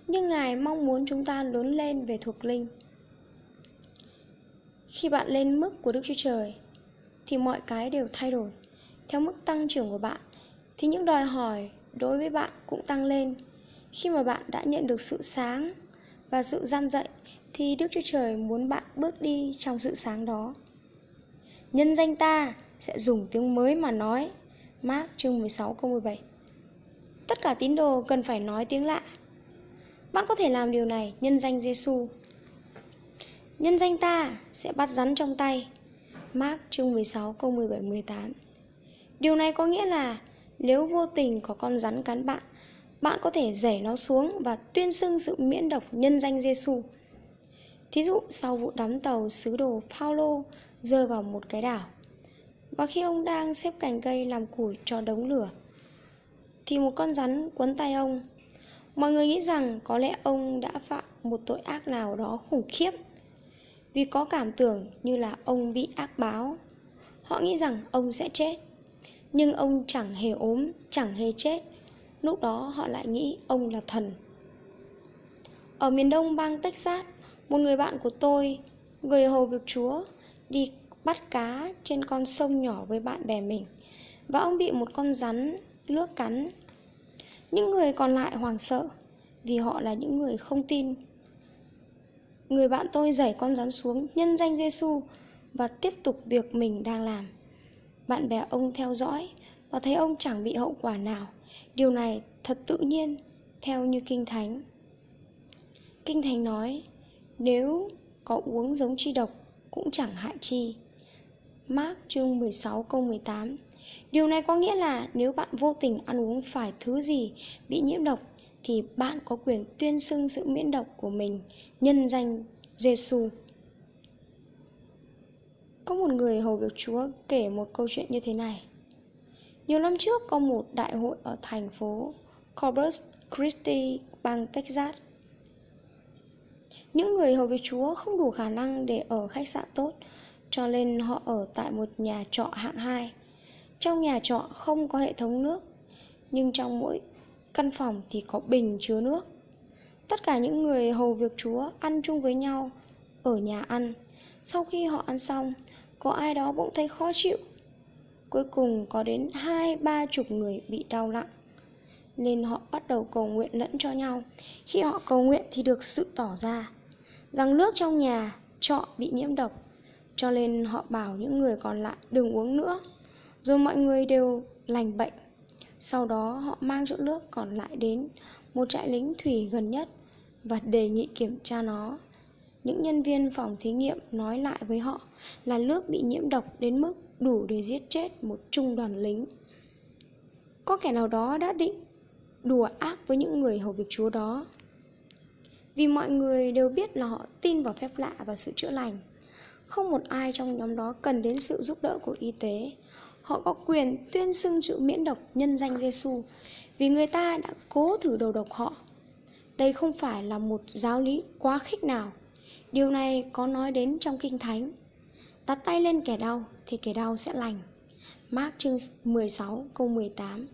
nhưng Ngài mong muốn chúng ta lớn lên về thuộc linh. Khi bạn lên mức của Đức Chúa Trời thì mọi cái đều thay đổi. Theo mức tăng trưởng của bạn thì những đòi hỏi đối với bạn cũng tăng lên khi mà bạn đã nhận được sự sáng và sự gian dạy, thì Đức Chúa Trời muốn bạn bước đi trong sự sáng đó. Nhân danh ta sẽ dùng tiếng mới mà nói. Mark chương 16 câu 17 Tất cả tín đồ cần phải nói tiếng lạ. Bạn có thể làm điều này, nhân danh Giêsu. Nhân danh ta sẽ bắt rắn trong tay. Mark chương 16 câu 17 18. Điều này có nghĩa là nếu vô tình có con rắn cắn bạn, bạn có thể rể nó xuống và tuyên xưng sự miễn độc nhân danh Giêsu. Thí dụ sau vụ đắm tàu sứ đồ Paulo rơi vào một cái đảo và khi ông đang xếp cành cây làm củi cho đống lửa thì một con rắn quấn tay ông. Mọi người nghĩ rằng có lẽ ông đã phạm một tội ác nào đó khủng khiếp vì có cảm tưởng như là ông bị ác báo. Họ nghĩ rằng ông sẽ chết nhưng ông chẳng hề ốm, chẳng hề chết. Lúc đó họ lại nghĩ ông là thần. Ở miền đông bang Texas, một người bạn của tôi, người hầu việc Chúa, đi bắt cá trên con sông nhỏ với bạn bè mình. Và ông bị một con rắn lướt cắn. Những người còn lại hoảng sợ vì họ là những người không tin. Người bạn tôi giẩy con rắn xuống nhân danh Giêsu và tiếp tục việc mình đang làm. Bạn bè ông theo dõi và thấy ông chẳng bị hậu quả nào. Điều này thật tự nhiên, theo như Kinh Thánh. Kinh Thánh nói, nếu có uống giống chi độc cũng chẳng hại chi. Mark chương 16 câu 18 Điều này có nghĩa là nếu bạn vô tình ăn uống phải thứ gì bị nhiễm độc thì bạn có quyền tuyên xưng sự miễn độc của mình nhân danh Giêsu. Có một người hầu việc Chúa kể một câu chuyện như thế này. Nhiều năm trước có một đại hội ở thành phố Corpus Christi, bang Texas. Những người hầu việc Chúa không đủ khả năng để ở khách sạn tốt, cho nên họ ở tại một nhà trọ hạng 2. Trong nhà trọ không có hệ thống nước, nhưng trong mỗi căn phòng thì có bình chứa nước. Tất cả những người hầu việc Chúa ăn chung với nhau ở nhà ăn. Sau khi họ ăn xong, có ai đó bỗng thấy khó chịu. Cuối cùng có đến hai, ba chục người bị đau nặng. Nên họ bắt đầu cầu nguyện lẫn cho nhau. Khi họ cầu nguyện thì được sự tỏ ra rằng nước trong nhà trọ bị nhiễm độc. Cho nên họ bảo những người còn lại đừng uống nữa. Rồi mọi người đều lành bệnh. Sau đó họ mang chỗ nước còn lại đến một trại lính thủy gần nhất và đề nghị kiểm tra nó. Những nhân viên phòng thí nghiệm nói lại với họ là nước bị nhiễm độc đến mức đủ để giết chết một trung đoàn lính. Có kẻ nào đó đã định đùa ác với những người hầu việc Chúa đó. Vì mọi người đều biết là họ tin vào phép lạ và sự chữa lành. Không một ai trong nhóm đó cần đến sự giúp đỡ của y tế. Họ có quyền tuyên xưng sự miễn độc nhân danh Giêsu vì người ta đã cố thử đầu độc họ. Đây không phải là một giáo lý quá khích nào. Điều này có nói đến trong Kinh Thánh. Đặt tay lên kẻ đau thì kẻ đau sẽ lành. Mark chương 16 câu 18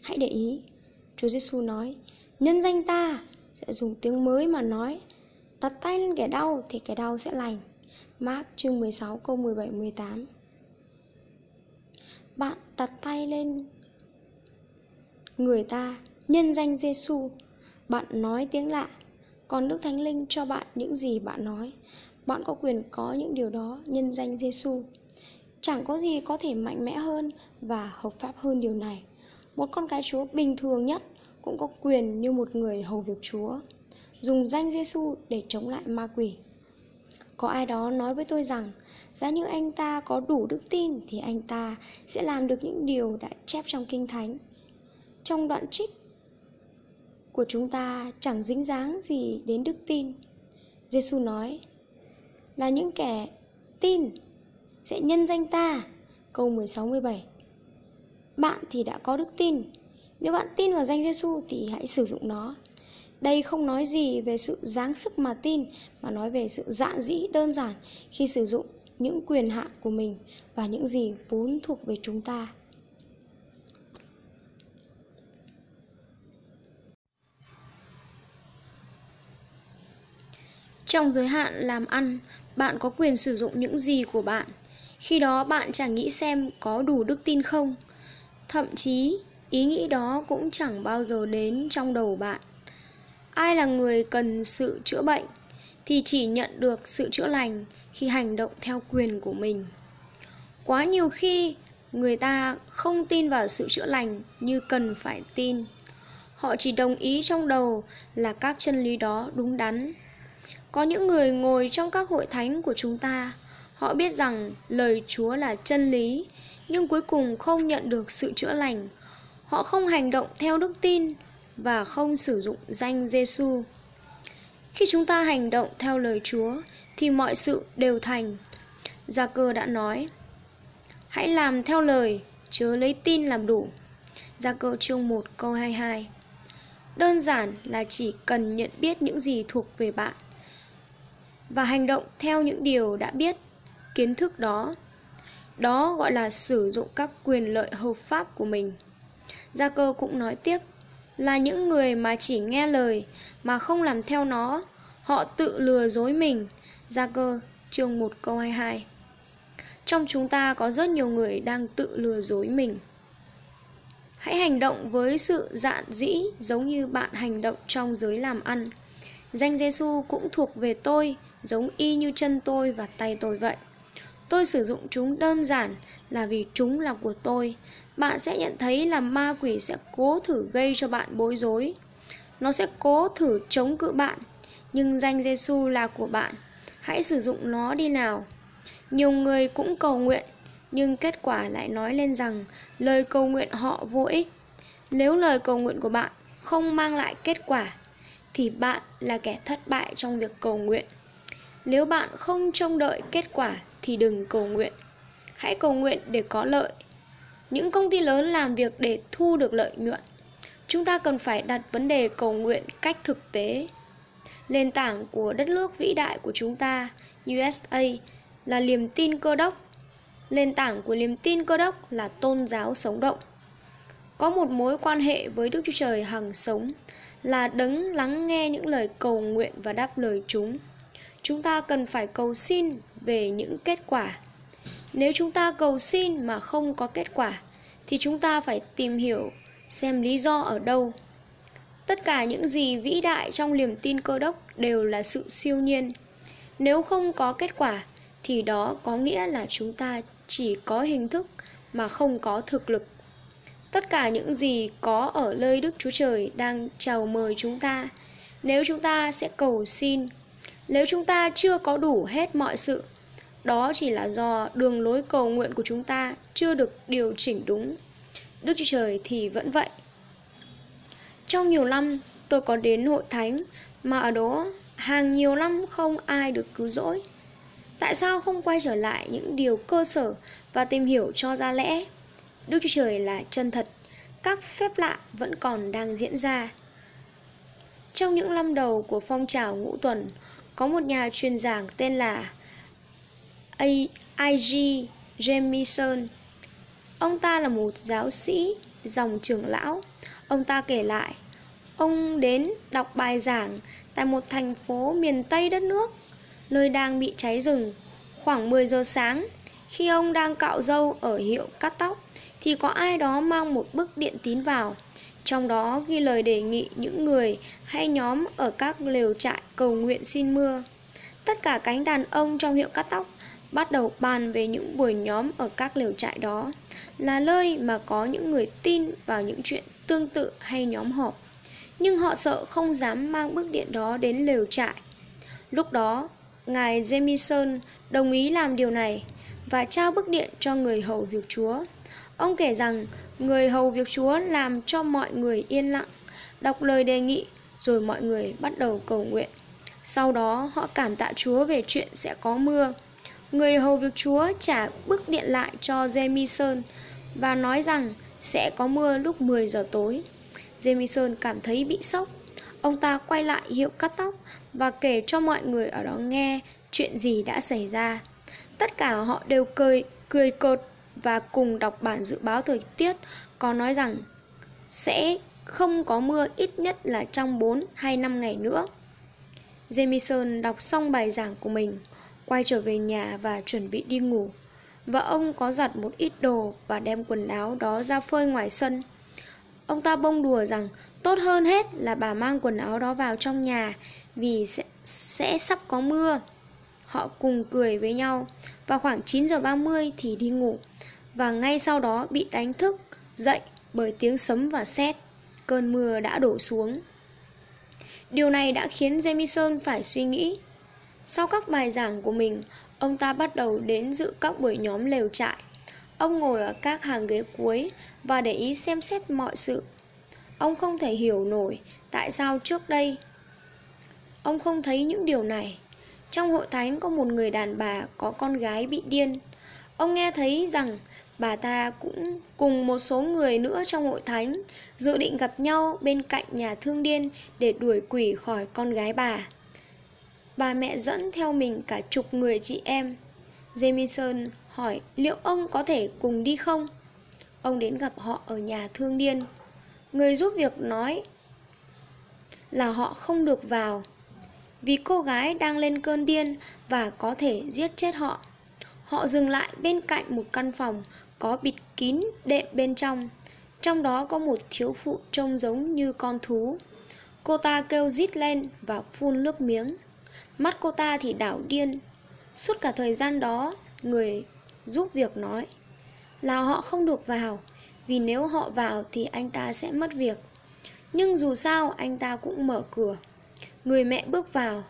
Hãy để ý, Chúa Giêsu nói, nhân danh ta sẽ dùng tiếng mới mà nói, đặt tay lên kẻ đau thì kẻ đau sẽ lành. Mark chương 16 câu 17 18 Bạn đặt tay lên người ta nhân danh Giêsu, bạn nói tiếng lạ, còn Đức Thánh Linh cho bạn những gì bạn nói. Bạn có quyền có những điều đó nhân danh Giêsu. Chẳng có gì có thể mạnh mẽ hơn và hợp pháp hơn điều này. Một con cái Chúa bình thường nhất cũng có quyền như một người hầu việc Chúa, dùng danh Giêsu để chống lại ma quỷ. Có ai đó nói với tôi rằng, giá như anh ta có đủ đức tin thì anh ta sẽ làm được những điều đã chép trong Kinh Thánh. Trong đoạn trích của chúng ta chẳng dính dáng gì đến đức tin. Giêsu nói, là những kẻ tin sẽ nhân danh ta. Câu 16 17. Bạn thì đã có đức tin. Nếu bạn tin vào danh Giêsu thì hãy sử dụng nó. Đây không nói gì về sự dáng sức mà tin, mà nói về sự dạn dĩ đơn giản khi sử dụng những quyền hạn của mình và những gì vốn thuộc về chúng ta. Trong giới hạn làm ăn, bạn có quyền sử dụng những gì của bạn. Khi đó bạn chẳng nghĩ xem có đủ đức tin không. Thậm chí, ý nghĩ đó cũng chẳng bao giờ đến trong đầu bạn. Ai là người cần sự chữa bệnh thì chỉ nhận được sự chữa lành khi hành động theo quyền của mình. Quá nhiều khi người ta không tin vào sự chữa lành như cần phải tin. Họ chỉ đồng ý trong đầu là các chân lý đó đúng đắn có những người ngồi trong các hội thánh của chúng ta, họ biết rằng lời Chúa là chân lý, nhưng cuối cùng không nhận được sự chữa lành. Họ không hành động theo đức tin và không sử dụng danh Giêsu. Khi chúng ta hành động theo lời Chúa thì mọi sự đều thành. Gia cơ đã nói: Hãy làm theo lời, chớ lấy tin làm đủ. Gia cơ chương 1 câu 22 Đơn giản là chỉ cần nhận biết những gì thuộc về bạn và hành động theo những điều đã biết, kiến thức đó. Đó gọi là sử dụng các quyền lợi hợp pháp của mình. Gia cơ cũng nói tiếp là những người mà chỉ nghe lời mà không làm theo nó, họ tự lừa dối mình. Gia cơ chương 1 câu 22 Trong chúng ta có rất nhiều người đang tự lừa dối mình. Hãy hành động với sự dạn dĩ giống như bạn hành động trong giới làm ăn. Danh Giêsu cũng thuộc về tôi, giống y như chân tôi và tay tôi vậy. Tôi sử dụng chúng đơn giản là vì chúng là của tôi. Bạn sẽ nhận thấy là ma quỷ sẽ cố thử gây cho bạn bối rối. Nó sẽ cố thử chống cự bạn, nhưng danh Giêsu là của bạn. Hãy sử dụng nó đi nào. Nhiều người cũng cầu nguyện, nhưng kết quả lại nói lên rằng lời cầu nguyện họ vô ích. Nếu lời cầu nguyện của bạn không mang lại kết quả, thì bạn là kẻ thất bại trong việc cầu nguyện. Nếu bạn không trông đợi kết quả thì đừng cầu nguyện. Hãy cầu nguyện để có lợi. Những công ty lớn làm việc để thu được lợi nhuận. Chúng ta cần phải đặt vấn đề cầu nguyện cách thực tế. Nền tảng của đất nước vĩ đại của chúng ta, USA, là niềm tin cơ đốc. Nền tảng của niềm tin cơ đốc là tôn giáo sống động. Có một mối quan hệ với Đức Chúa Trời hằng sống là đấng lắng nghe những lời cầu nguyện và đáp lời chúng. Chúng ta cần phải cầu xin về những kết quả. Nếu chúng ta cầu xin mà không có kết quả thì chúng ta phải tìm hiểu xem lý do ở đâu. Tất cả những gì vĩ đại trong niềm tin cơ đốc đều là sự siêu nhiên. Nếu không có kết quả thì đó có nghĩa là chúng ta chỉ có hình thức mà không có thực lực. Tất cả những gì có ở nơi Đức Chúa Trời đang chào mời chúng ta. Nếu chúng ta sẽ cầu xin, nếu chúng ta chưa có đủ hết mọi sự, đó chỉ là do đường lối cầu nguyện của chúng ta chưa được điều chỉnh đúng. Đức Chúa Trời thì vẫn vậy. Trong nhiều năm, tôi có đến hội thánh mà ở đó hàng nhiều năm không ai được cứu rỗi. Tại sao không quay trở lại những điều cơ sở và tìm hiểu cho ra lẽ? Đức Chúa Trời là chân thật, các phép lạ vẫn còn đang diễn ra. Trong những năm đầu của phong trào ngũ tuần, có một nhà truyền giảng tên là I.G. Jamison. Ông ta là một giáo sĩ, dòng trưởng lão. Ông ta kể lại, ông đến đọc bài giảng tại một thành phố miền Tây đất nước, nơi đang bị cháy rừng. Khoảng 10 giờ sáng, khi ông đang cạo râu ở hiệu cắt tóc, thì có ai đó mang một bức điện tín vào. Trong đó ghi lời đề nghị những người hay nhóm ở các lều trại cầu nguyện xin mưa. Tất cả cánh đàn ông trong hiệu cắt tóc bắt đầu bàn về những buổi nhóm ở các lều trại đó, là nơi mà có những người tin vào những chuyện tương tự hay nhóm họp. Nhưng họ sợ không dám mang bức điện đó đến lều trại. Lúc đó, ngài Jamison đồng ý làm điều này và trao bức điện cho người hầu việc Chúa. Ông kể rằng người hầu việc Chúa làm cho mọi người yên lặng, đọc lời đề nghị, rồi mọi người bắt đầu cầu nguyện. Sau đó họ cảm tạ Chúa về chuyện sẽ có mưa. Người hầu việc Chúa trả bức điện lại cho Jamison và nói rằng sẽ có mưa lúc 10 giờ tối. Jamison cảm thấy bị sốc. Ông ta quay lại hiệu cắt tóc và kể cho mọi người ở đó nghe chuyện gì đã xảy ra. Tất cả họ đều cười, cười cợt và cùng đọc bản dự báo thời tiết có nói rằng sẽ không có mưa ít nhất là trong 4 hay 5 ngày nữa. Jamison đọc xong bài giảng của mình, quay trở về nhà và chuẩn bị đi ngủ. vợ ông có giặt một ít đồ và đem quần áo đó ra phơi ngoài sân. Ông ta bông đùa rằng tốt hơn hết là bà mang quần áo đó vào trong nhà vì sẽ, sẽ sắp có mưa. Họ cùng cười với nhau và khoảng 9 giờ 30 thì đi ngủ và ngay sau đó bị đánh thức dậy bởi tiếng sấm và sét. Cơn mưa đã đổ xuống. Điều này đã khiến Jamison phải suy nghĩ. Sau các bài giảng của mình, ông ta bắt đầu đến dự các buổi nhóm lều trại. Ông ngồi ở các hàng ghế cuối và để ý xem xét mọi sự. Ông không thể hiểu nổi tại sao trước đây ông không thấy những điều này. Trong hội thánh có một người đàn bà có con gái bị điên. Ông nghe thấy rằng bà ta cũng cùng một số người nữa trong hội thánh, dự định gặp nhau bên cạnh nhà thương điên để đuổi quỷ khỏi con gái bà. Bà mẹ dẫn theo mình cả chục người chị em. Jamison hỏi liệu ông có thể cùng đi không? Ông đến gặp họ ở nhà thương điên. Người giúp việc nói là họ không được vào vì cô gái đang lên cơn điên và có thể giết chết họ. Họ dừng lại bên cạnh một căn phòng có bịt kín đệm bên trong. Trong đó có một thiếu phụ trông giống như con thú. Cô ta kêu rít lên và phun nước miếng. Mắt cô ta thì đảo điên. Suốt cả thời gian đó, người giúp việc nói là họ không được vào, vì nếu họ vào thì anh ta sẽ mất việc. Nhưng dù sao anh ta cũng mở cửa. Người mẹ bước vào,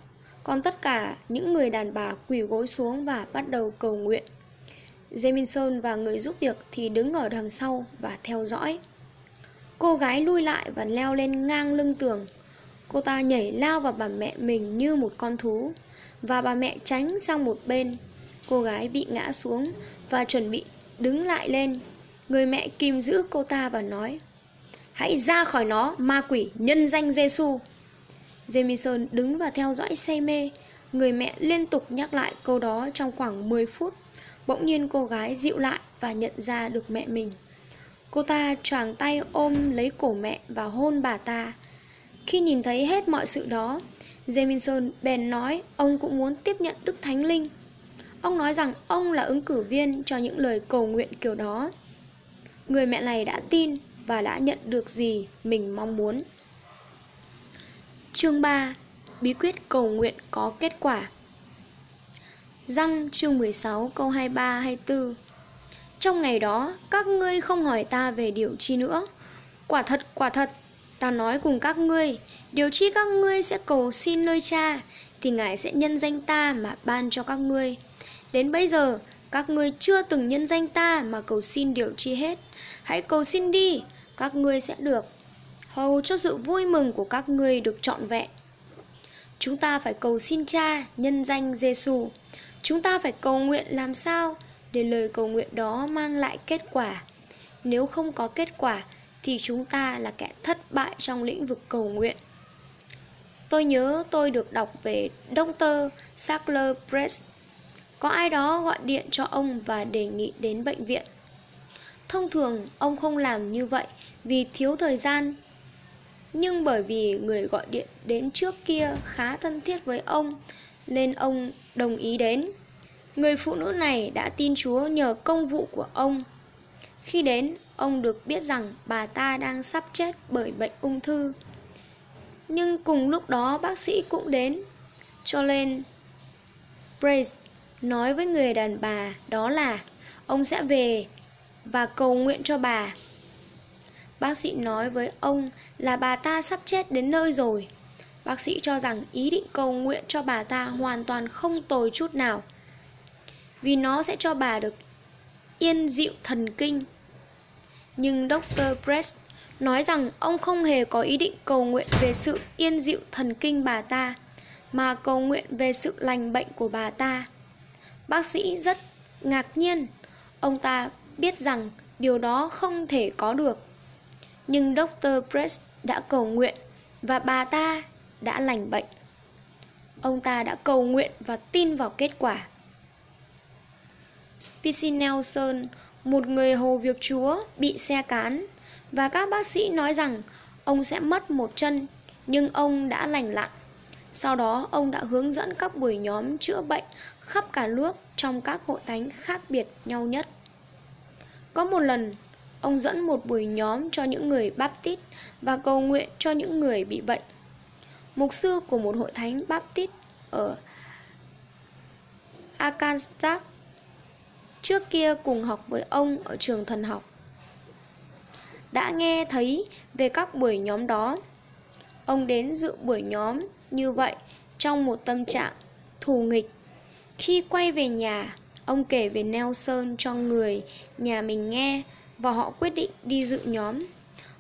còn tất cả những người đàn bà quỳ gối xuống và bắt đầu cầu nguyện. Jamison và người giúp việc thì đứng ở đằng sau và theo dõi. Cô gái lui lại và leo lên ngang lưng tường. Cô ta nhảy lao vào bà mẹ mình như một con thú và bà mẹ tránh sang một bên. Cô gái bị ngã xuống và chuẩn bị đứng lại lên. Người mẹ kìm giữ cô ta và nói: "Hãy ra khỏi nó, ma quỷ nhân danh Giêsu." Jamison đứng và theo dõi say mê. Người mẹ liên tục nhắc lại câu đó trong khoảng 10 phút. Bỗng nhiên cô gái dịu lại và nhận ra được mẹ mình. Cô ta choàng tay ôm lấy cổ mẹ và hôn bà ta. Khi nhìn thấy hết mọi sự đó, Jamison bèn nói ông cũng muốn tiếp nhận Đức Thánh Linh. Ông nói rằng ông là ứng cử viên cho những lời cầu nguyện kiểu đó. Người mẹ này đã tin và đã nhận được gì mình mong muốn. Chương 3 Bí quyết cầu nguyện có kết quả Răng chương 16 câu 23-24 Trong ngày đó, các ngươi không hỏi ta về điều chi nữa. Quả thật, quả thật, ta nói cùng các ngươi, điều chi các ngươi sẽ cầu xin nơi cha, thì Ngài sẽ nhân danh ta mà ban cho các ngươi. Đến bây giờ, các ngươi chưa từng nhân danh ta mà cầu xin điều chi hết. Hãy cầu xin đi, các ngươi sẽ được. Hầu cho sự vui mừng của các ngươi được trọn vẹn. Chúng ta phải cầu xin cha, nhân danh Giêsu. Chúng ta phải cầu nguyện làm sao để lời cầu nguyện đó mang lại kết quả. Nếu không có kết quả, thì chúng ta là kẻ thất bại trong lĩnh vực cầu nguyện. Tôi nhớ tôi được đọc về Dr. Sackler Press. Có ai đó gọi điện cho ông và đề nghị đến bệnh viện. Thông thường, ông không làm như vậy vì thiếu thời gian. Nhưng bởi vì người gọi điện đến trước kia khá thân thiết với ông nên ông đồng ý đến. Người phụ nữ này đã tin Chúa nhờ công vụ của ông. Khi đến, ông được biết rằng bà ta đang sắp chết bởi bệnh ung thư. Nhưng cùng lúc đó bác sĩ cũng đến. Cho nên Brace nói với người đàn bà đó là ông sẽ về và cầu nguyện cho bà. Bác sĩ nói với ông là bà ta sắp chết đến nơi rồi. Bác sĩ cho rằng ý định cầu nguyện cho bà ta hoàn toàn không tồi chút nào. Vì nó sẽ cho bà được yên dịu thần kinh. Nhưng Dr. Press nói rằng ông không hề có ý định cầu nguyện về sự yên dịu thần kinh bà ta, mà cầu nguyện về sự lành bệnh của bà ta. Bác sĩ rất ngạc nhiên, ông ta biết rằng điều đó không thể có được. Nhưng Dr. Press đã cầu nguyện và bà ta đã lành bệnh. Ông ta đã cầu nguyện và tin vào kết quả. PC Nelson, một người hầu việc Chúa, bị xe cán và các bác sĩ nói rằng ông sẽ mất một chân, nhưng ông đã lành lặn. Sau đó, ông đã hướng dẫn các buổi nhóm chữa bệnh khắp cả nước trong các hội thánh khác biệt nhau nhất. Có một lần, ông dẫn một buổi nhóm cho những người Baptist và cầu nguyện cho những người bị bệnh. Mục sư của một hội thánh Baptist ở Arkansas trước kia cùng học với ông ở trường thần học đã nghe thấy về các buổi nhóm đó. Ông đến dự buổi nhóm như vậy trong một tâm trạng thù nghịch. Khi quay về nhà, ông kể về Nelson cho người nhà mình nghe và họ quyết định đi dự nhóm.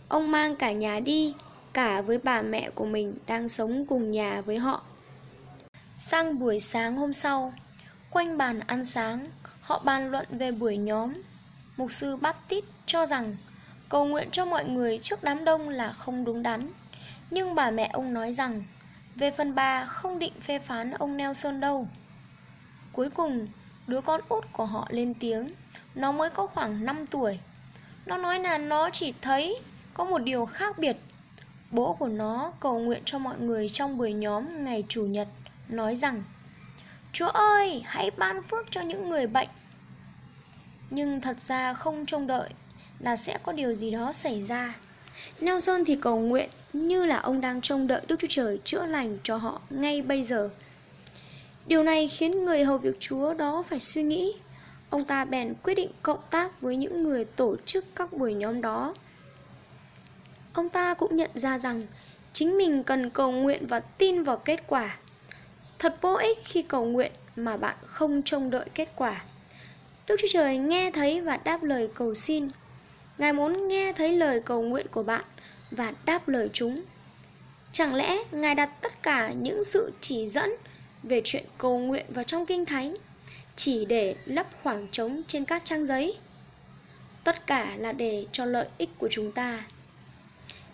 Ông mang cả nhà đi, cả với bà mẹ của mình đang sống cùng nhà với họ. Sang buổi sáng hôm sau, quanh bàn ăn sáng, họ bàn luận về buổi nhóm. Mục sư Baptist cho rằng cầu nguyện cho mọi người trước đám đông là không đúng đắn. Nhưng bà mẹ ông nói rằng, về phần bà không định phê phán ông Nelson đâu. Cuối cùng, đứa con út của họ lên tiếng, nó mới có khoảng 5 tuổi. Nó nói là nó chỉ thấy có một điều khác biệt. Bố của nó cầu nguyện cho mọi người trong buổi nhóm ngày Chủ nhật, nói rằng Chúa ơi, hãy ban phước cho những người bệnh. Nhưng thật ra không trông đợi là sẽ có điều gì đó xảy ra. Nelson thì cầu nguyện như là ông đang trông đợi Đức Chúa Trời chữa lành cho họ ngay bây giờ. Điều này khiến người hầu việc Chúa đó phải suy nghĩ. Ông ta bèn quyết định cộng tác với những người tổ chức các buổi nhóm đó. Ông ta cũng nhận ra rằng chính mình cần cầu nguyện và tin vào kết quả. Thật vô ích khi cầu nguyện mà bạn không trông đợi kết quả. Đức Chúa Trời nghe thấy và đáp lời cầu xin. Ngài muốn nghe thấy lời cầu nguyện của bạn và đáp lời chúng. Chẳng lẽ Ngài đặt tất cả những sự chỉ dẫn về chuyện cầu nguyện vào trong Kinh Thánh chỉ để lấp khoảng trống trên các trang giấy? Tất cả là để cho lợi ích của chúng ta.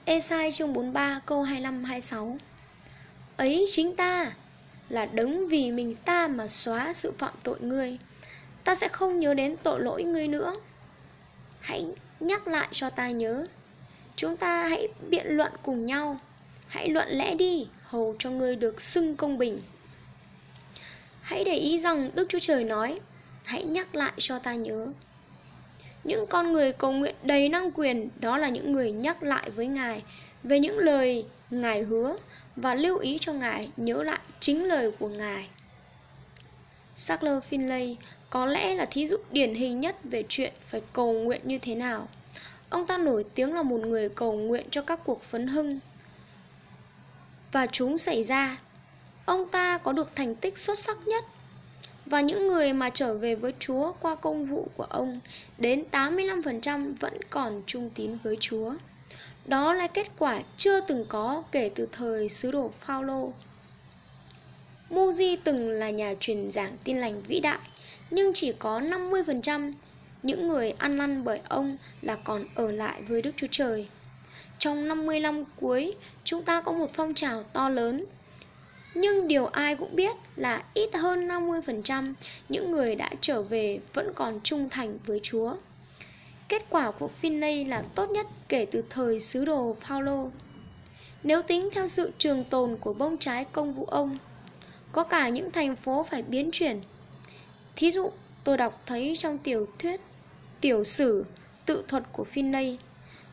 Esai chương 43 câu 25-26 Ấy chính ta là đấng vì mình ta mà xóa sự phạm tội ngươi. Ta sẽ không nhớ đến tội lỗi ngươi nữa. Hãy nhắc lại cho ta nhớ. Chúng ta hãy biện luận cùng nhau. Hãy luận lẽ đi, Hầu cho ngươi được xưng công bình. Hãy để ý rằng Đức Chúa Trời nói, Hãy nhắc lại cho ta nhớ, Những con người cầu nguyện đầy năng quyền, Đó là những người nhắc lại với Ngài Về những lời Ngài hứa Và lưu ý cho Ngài nhớ lại chính lời của Ngài Sackler Finlay có lẽ là thí dụ điển hình nhất về chuyện phải cầu nguyện như thế nào. Ông ta nổi tiếng là một người cầu nguyện cho các cuộc phấn hưng. Và chúng xảy ra. Ông ta có được thành tích xuất sắc nhất. Và những người mà trở về với Chúa qua công vụ của ông đến 85% vẫn còn trung tín với Chúa. Đó là kết quả chưa từng có kể từ thời sứ đồ Phaolô. Muji từng là nhà truyền giảng tin lành vĩ đại, nhưng chỉ có 50% những người ăn năn bởi ông là còn ở lại với Đức Chúa Trời. Trong 50 năm cuối, chúng ta có một phong trào to lớn. Nhưng điều ai cũng biết là ít hơn 50% những người đã trở về vẫn còn trung thành với Chúa. Kết quả của Finney là tốt nhất kể từ thời sứ đồ Paulo. Nếu tính theo sự trường tồn của bông trái công vụ ông, có cả những thành phố phải biến chuyển. Thí dụ, tôi đọc thấy trong tiểu thuyết tiểu sử tự thuật của Finney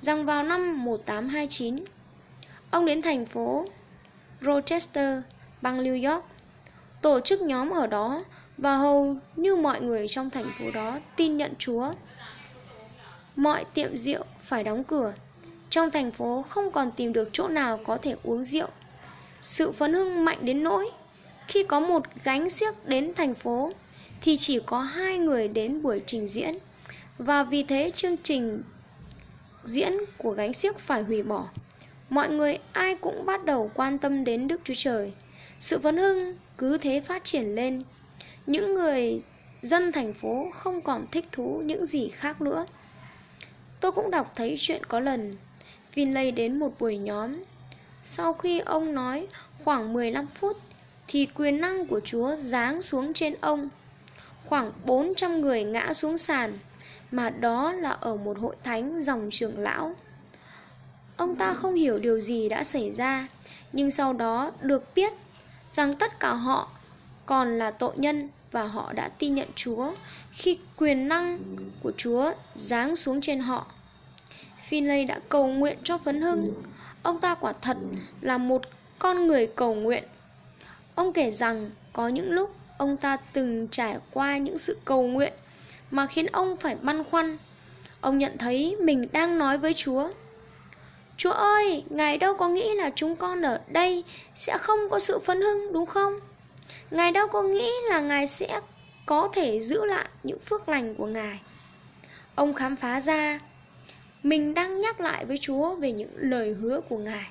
rằng vào năm 1829, ông đến thành phố Rochester, bang New York, tổ chức nhóm ở đó và hầu như mọi người trong thành phố đó tin nhận Chúa. Mọi tiệm rượu phải đóng cửa. Trong thành phố không còn tìm được chỗ nào có thể uống rượu. Sự phấn hưng mạnh đến nỗi khi có một gánh xiếc đến thành phố thì chỉ có hai người đến buổi trình diễn và vì thế chương trình diễn của gánh xiếc phải hủy bỏ. Mọi người ai cũng bắt đầu quan tâm đến Đức Chúa Trời. Sự phấn hưng cứ thế phát triển lên. Những người dân thành phố không còn thích thú những gì khác nữa. Tôi cũng đọc thấy chuyện có lần Finlay đến một buổi nhóm. Sau khi ông nói khoảng 15 phút thì quyền năng của Chúa giáng xuống trên ông. Khoảng 400 người ngã xuống sàn mà đó là ở một hội thánh dòng trưởng lão. Ông ta không hiểu điều gì đã xảy ra, nhưng sau đó được biết rằng tất cả họ còn là tội nhân và họ đã tin nhận Chúa khi quyền năng của Chúa giáng xuống trên họ. Finlay đã cầu nguyện cho phấn hưng. Ông ta quả thật là một con người cầu nguyện. Ông kể rằng có những lúc ông ta từng trải qua những sự cầu nguyện mà khiến ông phải băn khoăn. Ông nhận thấy mình đang nói với Chúa. Chúa ơi, Ngài đâu có nghĩ là chúng con ở đây sẽ không có sự phấn hưng đúng không? Ngài đâu có nghĩ là Ngài sẽ có thể giữ lại những phước lành của Ngài. Ông khám phá ra mình đang nhắc lại với Chúa về những lời hứa của Ngài.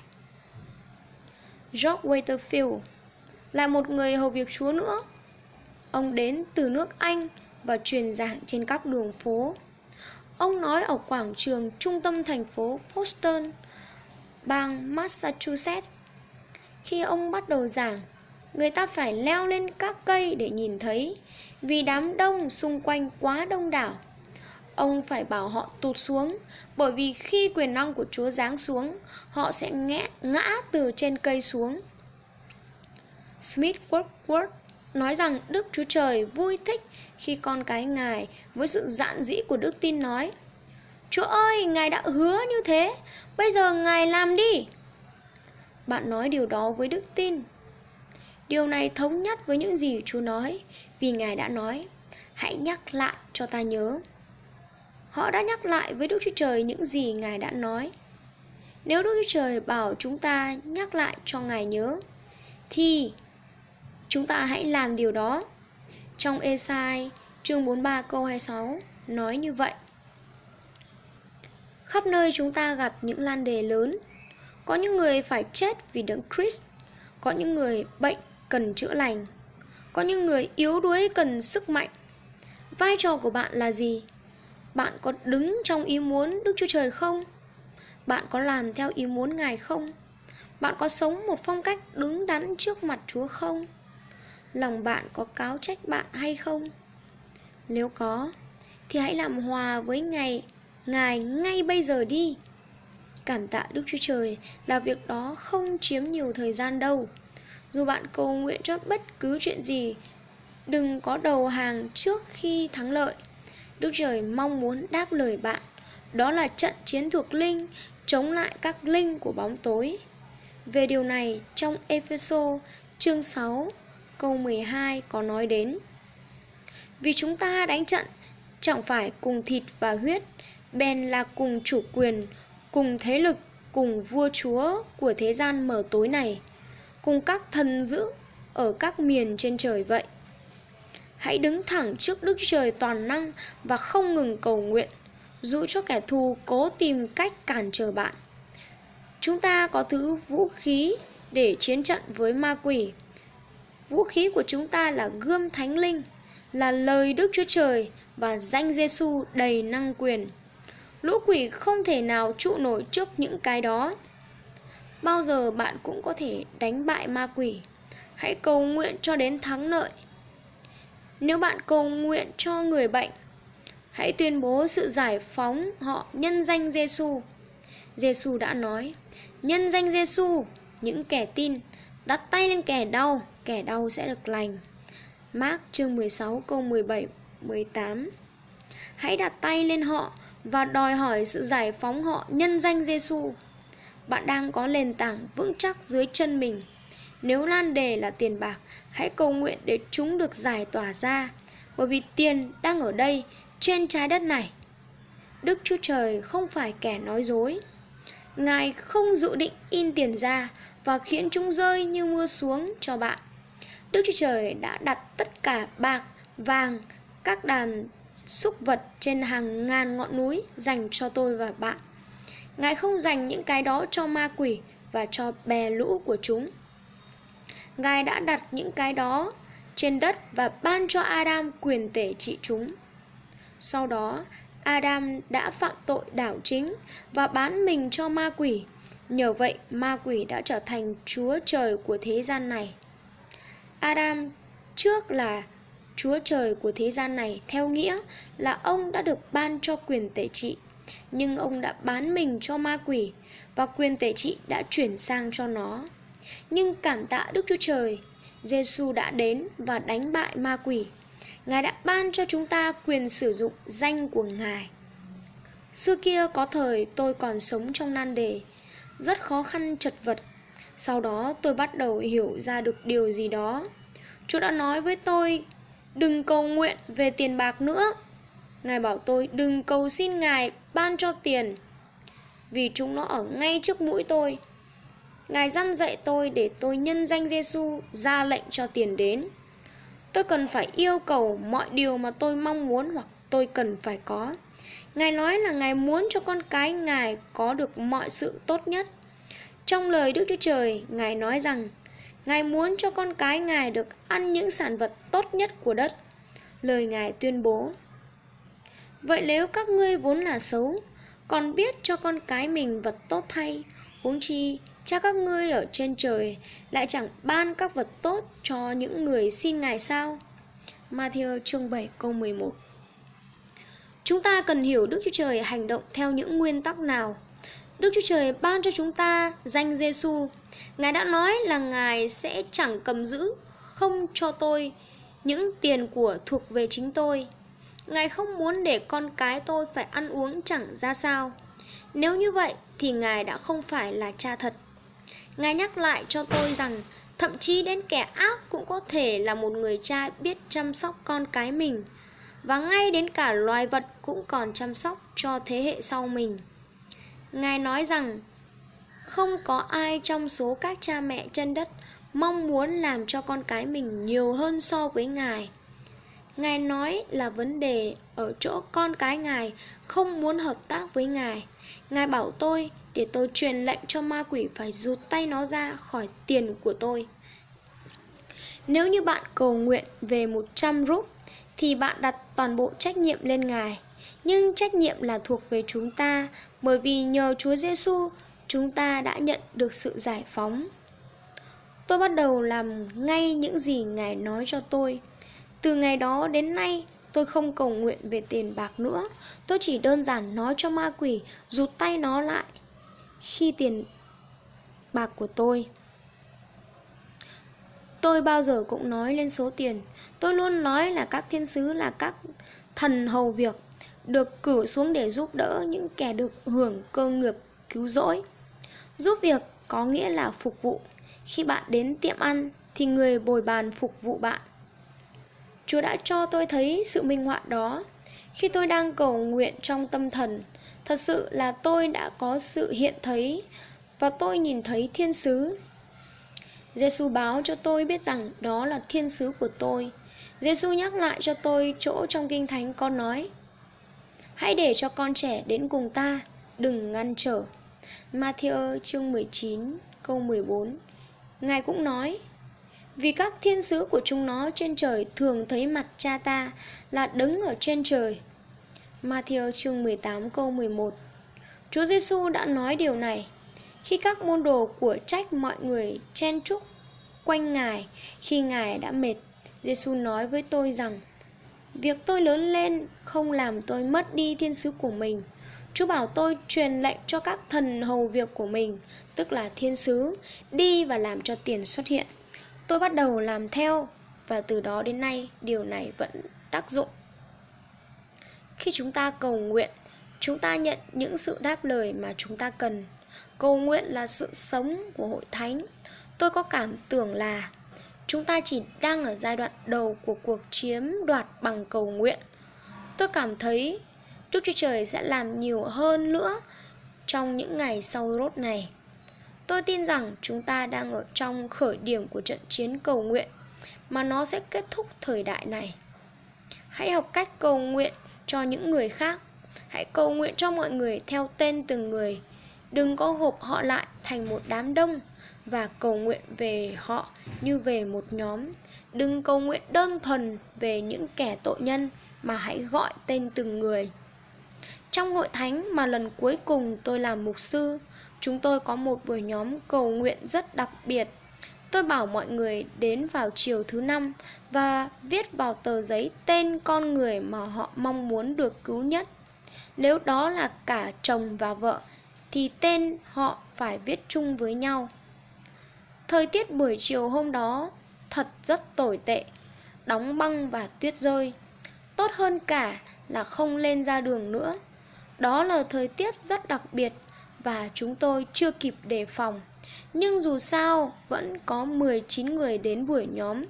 George Waterfield là một người hầu việc Chúa nữa. Ông đến từ nước Anh và truyền giảng trên các đường phố. Ông nói ở quảng trường trung tâm thành phố Boston, bang Massachusetts. Khi ông bắt đầu giảng, người ta phải leo lên các cây để nhìn thấy vì đám đông xung quanh quá đông đảo. Ông phải bảo họ tụt xuống bởi vì khi quyền năng của Chúa giáng xuống, họ sẽ ngã, ngã từ trên cây xuống. Smith Wordsworth nói rằng Đức Chúa Trời vui thích khi con cái Ngài với sự dạn dĩ của đức tin nói Chúa ơi, Ngài đã hứa như thế, bây giờ Ngài làm đi. Bạn nói điều đó với đức tin. Điều này thống nhất với những gì Chúa nói, vì Ngài đã nói, hãy nhắc lại cho ta nhớ. Họ đã nhắc lại với Đức Chúa Trời những gì Ngài đã nói. Nếu Đức Chúa Trời bảo chúng ta nhắc lại cho Ngài nhớ, thì chúng ta hãy làm điều đó. Trong Esai chương 43 câu 26 nói như vậy. Khắp nơi chúng ta gặp những lan đề lớn. Có những người phải chết vì đấng Christ, có những người bệnh cần chữa lành, có những người yếu đuối cần sức mạnh. Vai trò của bạn là gì? Bạn có đứng trong ý muốn Đức Chúa Trời không? Bạn có làm theo ý muốn Ngài không? Bạn có sống một phong cách đứng đắn trước mặt Chúa không? Lòng bạn có cáo trách bạn hay không? Nếu có, thì hãy làm hòa với Ngài, Ngài ngay bây giờ đi. Cảm tạ Đức Chúa Trời là việc đó không chiếm nhiều thời gian đâu. Dù bạn cầu nguyện cho bất cứ chuyện gì, đừng có đầu hàng trước khi thắng lợi. Đức Trời mong muốn đáp lời bạn. Đó là trận chiến thuộc linh chống lại các linh của bóng tối. Về điều này trong Epheso chương 6 câu 12 có nói đến Vì chúng ta đánh trận chẳng phải cùng thịt và huyết bèn là cùng chủ quyền, cùng thế lực, cùng vua chúa của thế gian mở tối này, cùng các thần dữ ở các miền trên trời vậy. Hãy đứng thẳng trước Đức Trời toàn năng và không ngừng cầu nguyện, dụ cho kẻ thù cố tìm cách cản trở bạn. Chúng ta có thứ vũ khí để chiến trận với ma quỷ. Vũ khí của chúng ta là gươm thánh linh, là lời Đức Chúa Trời và danh Giêsu đầy năng quyền. Lũ quỷ không thể nào trụ nổi trước những cái đó. Bao giờ bạn cũng có thể đánh bại ma quỷ. Hãy cầu nguyện cho đến thắng lợi. Nếu bạn cầu nguyện cho người bệnh, hãy tuyên bố sự giải phóng họ nhân danh Giêsu. Giêsu đã nói: "Nhân danh Giêsu, những kẻ tin đặt tay lên kẻ đau, kẻ đau sẽ được lành." Mark chương 16 câu 17 18. Hãy đặt tay lên họ và đòi hỏi sự giải phóng họ nhân danh Giêsu. Bạn đang có nền tảng vững chắc dưới chân mình. Nếu lan đề là tiền bạc, hãy cầu nguyện để chúng được giải tỏa ra, bởi vì tiền đang ở đây trên trái đất này. Đức Chúa Trời không phải kẻ nói dối. Ngài không dự định in tiền ra và khiến chúng rơi như mưa xuống cho bạn. Đức Chúa Trời đã đặt tất cả bạc, vàng, các đàn súc vật trên hàng ngàn ngọn núi dành cho tôi và bạn. Ngài không dành những cái đó cho ma quỷ và cho bè lũ của chúng. Ngài đã đặt những cái đó trên đất và ban cho Adam quyền tể trị chúng. Sau đó, Adam đã phạm tội đảo chính và bán mình cho ma quỷ. Nhờ vậy, ma quỷ đã trở thành chúa trời của thế gian này. Adam trước là Chúa trời của thế gian này theo nghĩa là ông đã được ban cho quyền tể trị, nhưng ông đã bán mình cho ma quỷ và quyền tể trị đã chuyển sang cho nó. Nhưng cảm tạ Đức Chúa Trời, Giêsu đã đến và đánh bại ma quỷ. Ngài đã ban cho chúng ta quyền sử dụng danh của Ngài. Xưa kia có thời tôi còn sống trong nan đề, rất khó khăn chật vật. Sau đó tôi bắt đầu hiểu ra được điều gì đó. Chúa đã nói với tôi đừng cầu nguyện về tiền bạc nữa. Ngài bảo tôi đừng cầu xin Ngài ban cho tiền, vì chúng nó ở ngay trước mũi tôi. Ngài dăn dạy tôi để tôi nhân danh Giêsu ra lệnh cho tiền đến. Tôi cần phải yêu cầu mọi điều mà tôi mong muốn hoặc tôi cần phải có. Ngài nói là Ngài muốn cho con cái Ngài có được mọi sự tốt nhất. Trong lời Đức Chúa Trời, Ngài nói rằng Ngài muốn cho con cái Ngài được ăn những sản vật tốt nhất của đất. Lời Ngài tuyên bố. Vậy nếu các ngươi vốn là xấu, còn biết cho con cái mình vật tốt thay, huống chi cha các ngươi ở trên trời lại chẳng ban các vật tốt cho những người xin Ngài sao? Matthew chương 7 câu 11 Chúng ta cần hiểu Đức Chúa Trời hành động theo những nguyên tắc nào Đức Chúa Trời ban cho chúng ta danh Giêsu. Ngài đã nói là Ngài sẽ chẳng cầm giữ, không cho tôi những tiền của thuộc về chính tôi. Ngài không muốn để con cái tôi phải ăn uống chẳng ra sao. Nếu như vậy thì Ngài đã không phải là cha thật. Ngài nhắc lại cho tôi rằng, thậm chí đến kẻ ác cũng có thể là một người cha biết chăm sóc con cái mình, và ngay đến cả loài vật cũng còn chăm sóc cho thế hệ sau mình. Ngài nói rằng, không có ai trong số các cha mẹ chân đất mong muốn làm cho con cái mình nhiều hơn so với Ngài. Ngài nói là vấn đề ở chỗ con cái Ngài không muốn hợp tác với Ngài. Ngài bảo tôi, để tôi truyền lệnh cho ma quỷ phải rụt tay nó ra khỏi tiền của tôi. Nếu như bạn cầu nguyện về 100 rúp thì bạn đặt toàn bộ trách nhiệm lên Ngài. Nhưng trách nhiệm là thuộc về chúng ta bởi vì nhờ Chúa Giêsu chúng ta đã nhận được sự giải phóng. Tôi bắt đầu làm ngay những gì Ngài nói cho tôi. Từ ngày đó đến nay, tôi không cầu nguyện về tiền bạc nữa. Tôi chỉ đơn giản nói cho ma quỷ rụt tay nó lại khi tiền bạc của tôi. Tôi bao giờ cũng nói lên số tiền. Tôi luôn nói là các thiên sứ là các thần hầu việc, được cử xuống để giúp đỡ những kẻ được hưởng cơ nghiệp cứu rỗi. Giúp việc có nghĩa là phục vụ. Khi bạn đến tiệm ăn thì người bồi bàn phục vụ bạn. Chúa đã cho tôi thấy sự minh họa đó khi tôi đang cầu nguyện trong tâm thần. Thật sự là tôi đã có sự hiện thấy và tôi nhìn thấy thiên sứ. Giêsu báo cho tôi biết rằng đó là thiên sứ của tôi. Giêsu nhắc lại cho tôi chỗ trong kinh thánh con nói: Hãy để cho con trẻ đến cùng ta, đừng ngăn trở. Matthew chương 19 câu 14 Ngài cũng nói Vì các thiên sứ của chúng nó trên trời thường thấy mặt cha ta là đứng ở trên trời Matthew chương 18 câu 11 Chúa Giêsu đã nói điều này khi các môn đồ của trách mọi người chen chúc quanh Ngài khi Ngài đã mệt. Giêsu nói với tôi rằng Việc tôi lớn lên không làm tôi mất đi thiên sứ của mình Chúa bảo tôi truyền lệnh cho các thần hầu việc của mình, tức là thiên sứ, đi và làm cho tiền xuất hiện. Tôi bắt đầu làm theo và từ đó đến nay điều này vẫn tác dụng. Khi chúng ta cầu nguyện, chúng ta nhận những sự đáp lời mà chúng ta cần. Cầu nguyện là sự sống của hội thánh. Tôi có cảm tưởng là chúng ta chỉ đang ở giai đoạn đầu của cuộc chiếm đoạt bằng cầu nguyện. Tôi cảm thấy Đức Chúa Trời sẽ làm nhiều hơn nữa trong những ngày sau rốt này. Tôi tin rằng chúng ta đang ở trong khởi điểm của trận chiến cầu nguyện, mà nó sẽ kết thúc thời đại này. Hãy học cách cầu nguyện cho những người khác. Hãy cầu nguyện cho mọi người theo tên từng người. Đừng có gộp họ lại thành một đám đông và cầu nguyện về họ như về một nhóm. Đừng cầu nguyện đơn thuần về những kẻ tội nhân mà hãy gọi tên từng người. Trong hội thánh mà lần cuối cùng tôi làm mục sư, chúng tôi có một buổi nhóm cầu nguyện rất đặc biệt. Tôi bảo mọi người đến vào chiều thứ năm và viết vào tờ giấy tên con người mà họ mong muốn được cứu nhất. Nếu đó là cả chồng và vợ thì tên họ phải viết chung với nhau. Thời tiết buổi chiều hôm đó thật rất tồi tệ, đóng băng và tuyết rơi. Tốt hơn cả là không lên ra đường nữa. Đó là thời tiết rất đặc biệt và chúng tôi chưa kịp đề phòng. Nhưng dù sao, vẫn có 19 người đến buổi nhóm.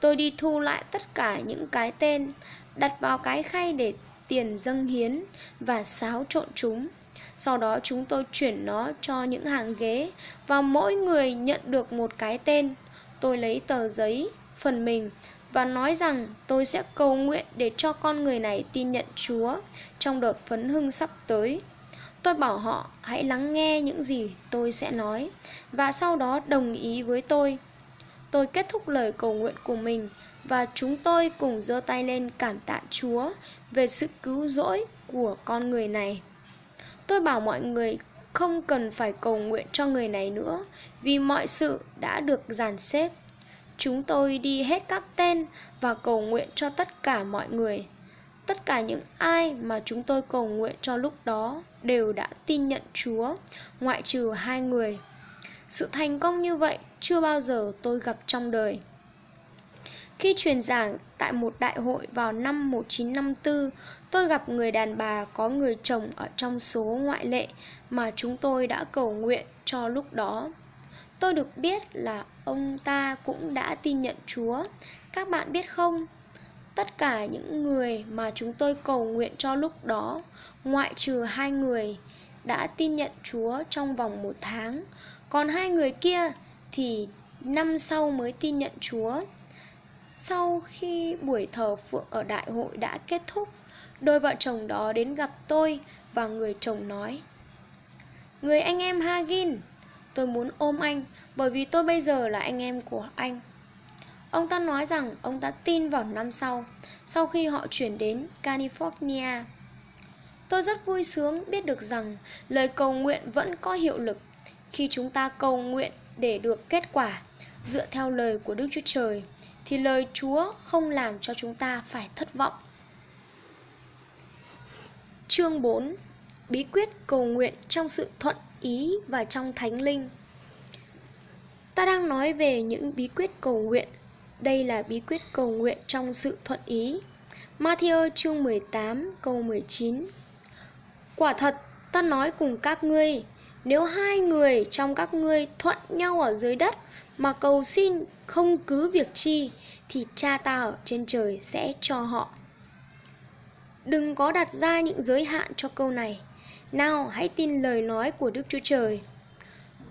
Tôi đi thu lại tất cả những cái tên, đặt vào cái khay để tiền dâng hiến và xáo trộn chúng. Sau đó chúng tôi chuyển nó cho những hàng ghế và mỗi người nhận được một cái tên. Tôi lấy tờ giấy, phần mình và nói rằng tôi sẽ cầu nguyện để cho con người này tin nhận Chúa trong đợt phấn hưng sắp tới. Tôi bảo họ hãy lắng nghe những gì tôi sẽ nói và sau đó đồng ý với tôi. Tôi kết thúc lời cầu nguyện của mình và chúng tôi cùng giơ tay lên cảm tạ Chúa về sự cứu rỗi của con người này. Tôi bảo mọi người không cần phải cầu nguyện cho người này nữa vì mọi sự đã được dàn xếp Chúng tôi đi hết các tên và cầu nguyện cho tất cả mọi người. Tất cả những ai mà chúng tôi cầu nguyện cho lúc đó đều đã tin nhận Chúa, ngoại trừ hai người. Sự thành công như vậy chưa bao giờ tôi gặp trong đời. Khi truyền giảng tại một đại hội vào năm 1954, tôi gặp người đàn bà có người chồng ở trong số ngoại lệ mà chúng tôi đã cầu nguyện cho lúc đó. Tôi được biết là ông ta cũng đã tin nhận Chúa. Các bạn biết không? Tất cả những người mà chúng tôi cầu nguyện cho lúc đó, ngoại trừ hai người, đã tin nhận Chúa trong vòng một tháng. Còn hai người kia thì năm sau mới tin nhận Chúa. Sau khi buổi thờ phượng ở đại hội đã kết thúc, đôi vợ chồng đó đến gặp tôi và người chồng nói Người anh em Hagin, tôi muốn ôm anh bởi vì tôi bây giờ là anh em của anh. Ông ta nói rằng ông ta tin vào năm sau, sau khi họ chuyển đến California. Tôi rất vui sướng biết được rằng lời cầu nguyện vẫn có hiệu lực khi chúng ta cầu nguyện để được kết quả dựa theo lời của Đức Chúa Trời thì lời Chúa không làm cho chúng ta phải thất vọng. Chương 4 Bí quyết cầu nguyện trong sự thuận ý và trong thánh linh. Ta đang nói về những bí quyết cầu nguyện. Đây là bí quyết cầu nguyện trong sự thuận ý. Matthew chương 18 câu 19 Quả thật, ta nói cùng các ngươi Nếu hai người trong các ngươi thuận nhau ở dưới đất Mà cầu xin không cứ việc chi Thì cha ta ở trên trời sẽ cho họ. Đừng có đặt ra những giới hạn cho câu này. Nào, hãy tin lời nói của Đức Chúa Trời.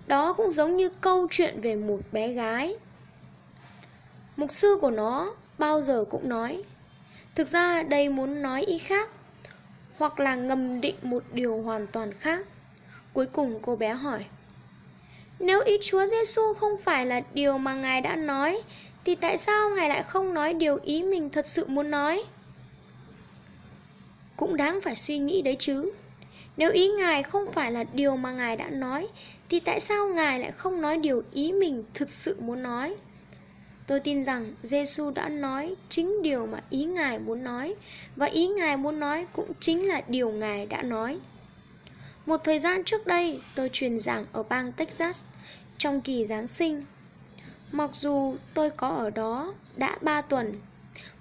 Đó cũng giống như câu chuyện về một bé gái. Mục sư của nó bao giờ cũng nói, Thực ra đây muốn nói ý khác, Hoặc là ngầm định một điều hoàn toàn khác. Cuối cùng cô bé hỏi, Nếu ý Chúa Giêsu không phải là điều mà Ngài đã nói, Thì tại sao Ngài lại không nói điều ý mình thật sự muốn nói? Cũng đáng phải suy nghĩ đấy chứ Nếu ý Ngài không phải là điều mà Ngài đã nói Thì tại sao Ngài lại không nói điều ý mình thực sự muốn nói? Tôi tin rằng Giêsu đã nói chính điều mà ý Ngài muốn nói và ý Ngài muốn nói cũng chính là điều Ngài đã nói. Một thời gian trước đây, tôi truyền giảng ở bang Texas trong kỳ Giáng sinh. Mặc dù tôi có ở đó đã 3 tuần,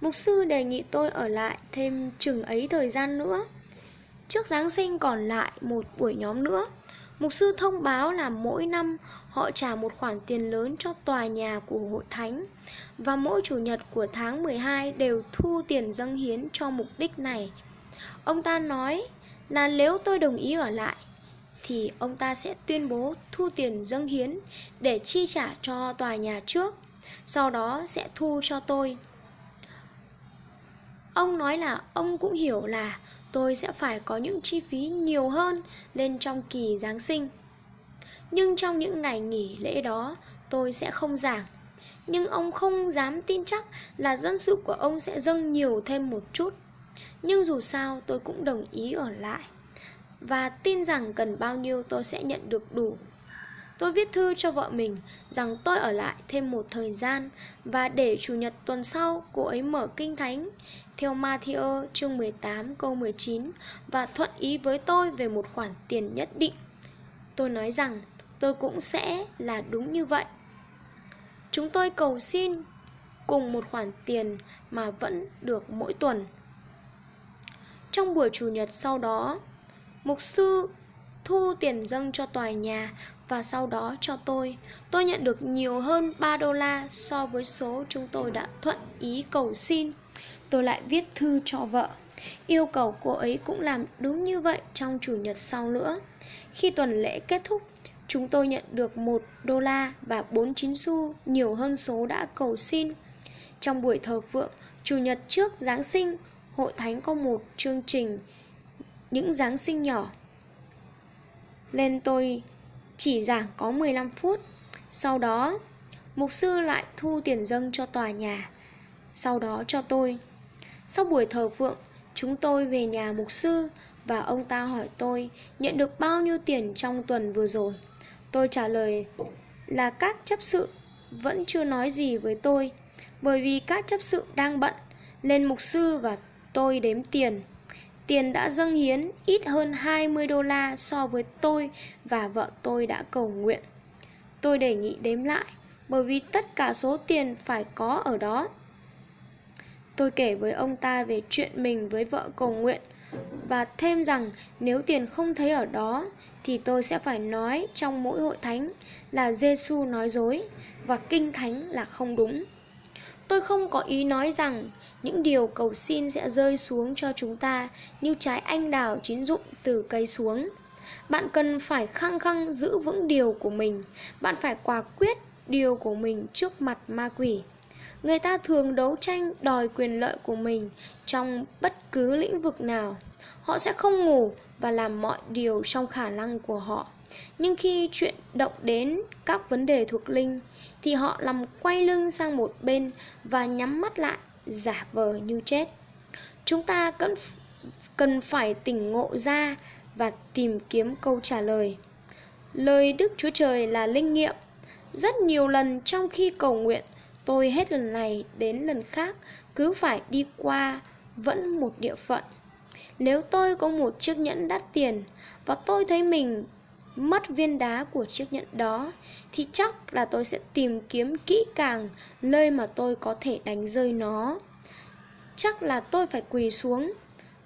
mục sư đề nghị tôi ở lại thêm chừng ấy thời gian nữa. Trước Giáng sinh còn lại một buổi nhóm nữa Mục sư thông báo là mỗi năm họ trả một khoản tiền lớn cho tòa nhà của hội thánh và mỗi chủ nhật của tháng 12 đều thu tiền dâng hiến cho mục đích này. Ông ta nói là nếu tôi đồng ý ở lại thì ông ta sẽ tuyên bố thu tiền dâng hiến để chi trả cho tòa nhà trước, sau đó sẽ thu cho tôi. Ông nói là ông cũng hiểu là tôi sẽ phải có những chi phí nhiều hơn lên trong kỳ Giáng sinh. Nhưng trong những ngày nghỉ lễ đó, tôi sẽ không giảng. Nhưng ông không dám tin chắc là dân sự của ông sẽ dâng nhiều thêm một chút. Nhưng dù sao tôi cũng đồng ý ở lại và tin rằng cần bao nhiêu tôi sẽ nhận được đủ. Tôi viết thư cho vợ mình rằng tôi ở lại thêm một thời gian và để chủ nhật tuần sau cô ấy mở kinh thánh theo Matthew chương 18 câu 19 và thuận ý với tôi về một khoản tiền nhất định. Tôi nói rằng tôi cũng sẽ là đúng như vậy. Chúng tôi cầu xin cùng một khoản tiền mà vẫn được mỗi tuần. Trong buổi chủ nhật sau đó, mục sư thu tiền dâng cho tòa nhà và sau đó cho tôi. Tôi nhận được nhiều hơn 3 đô la so với số chúng tôi đã thuận ý cầu xin. Tôi lại viết thư cho vợ. Yêu cầu cô ấy cũng làm đúng như vậy trong chủ nhật sau nữa. Khi tuần lễ kết thúc, chúng tôi nhận được 1 đô la và 49 xu nhiều hơn số đã cầu xin. Trong buổi thờ phượng, chủ nhật trước Giáng sinh, hội thánh có một chương trình những Giáng sinh nhỏ. Lên tôi chỉ giảng có 15 phút. Sau đó, mục sư lại thu tiền dâng cho tòa nhà, sau đó cho tôi. Sau buổi thờ phượng, chúng tôi về nhà mục sư và ông ta hỏi tôi nhận được bao nhiêu tiền trong tuần vừa rồi. Tôi trả lời là các chấp sự vẫn chưa nói gì với tôi bởi vì các chấp sự đang bận lên mục sư và tôi đếm tiền. Tiền đã dâng hiến ít hơn 20 đô la so với tôi và vợ tôi đã cầu nguyện. Tôi đề nghị đếm lại bởi vì tất cả số tiền phải có ở đó. Tôi kể với ông ta về chuyện mình với vợ cầu nguyện và thêm rằng nếu tiền không thấy ở đó thì tôi sẽ phải nói trong mỗi hội thánh là Giêsu nói dối và kinh thánh là không đúng. Tôi không có ý nói rằng những điều cầu xin sẽ rơi xuống cho chúng ta như trái anh đào chín rụng từ cây xuống. Bạn cần phải khăng khăng giữ vững điều của mình, bạn phải quả quyết điều của mình trước mặt ma quỷ. Người ta thường đấu tranh đòi quyền lợi của mình trong bất cứ lĩnh vực nào. Họ sẽ không ngủ và làm mọi điều trong khả năng của họ. Nhưng khi chuyện động đến các vấn đề thuộc linh thì họ làm quay lưng sang một bên và nhắm mắt lại, giả vờ như chết. Chúng ta cần cần phải tỉnh ngộ ra và tìm kiếm câu trả lời. Lời Đức Chúa Trời là linh nghiệm. Rất nhiều lần trong khi cầu nguyện, tôi hết lần này đến lần khác cứ phải đi qua vẫn một địa phận. Nếu tôi có một chiếc nhẫn đắt tiền và tôi thấy mình mất viên đá của chiếc nhẫn đó thì chắc là tôi sẽ tìm kiếm kỹ càng nơi mà tôi có thể đánh rơi nó. Chắc là tôi phải quỳ xuống,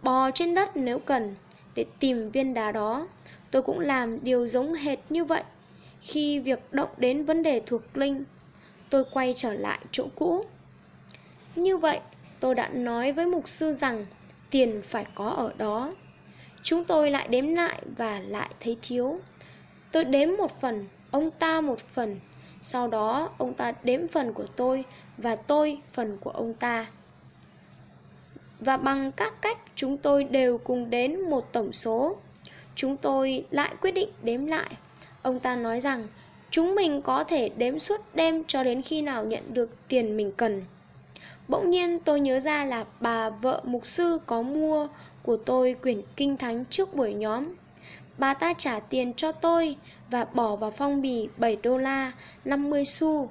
bò trên đất nếu cần để tìm viên đá đó. Tôi cũng làm điều giống hệt như vậy. Khi việc động đến vấn đề thuộc linh, tôi quay trở lại chỗ cũ. Như vậy, tôi đã nói với mục sư rằng tiền phải có ở đó. Chúng tôi lại đếm lại và lại thấy thiếu. Tôi đếm một phần, ông ta một phần. Sau đó ông ta đếm phần của tôi và tôi phần của ông ta. Và bằng các cách chúng tôi đều cùng đến một tổng số. Chúng tôi lại quyết định đếm lại. Ông ta nói rằng chúng mình có thể đếm suốt đêm cho đến khi nào nhận được tiền mình cần. Bỗng nhiên tôi nhớ ra là bà vợ mục sư có mua của tôi quyển kinh thánh trước buổi nhóm. Bà ta trả tiền cho tôi và bỏ vào phong bì 7 đô la 50 xu.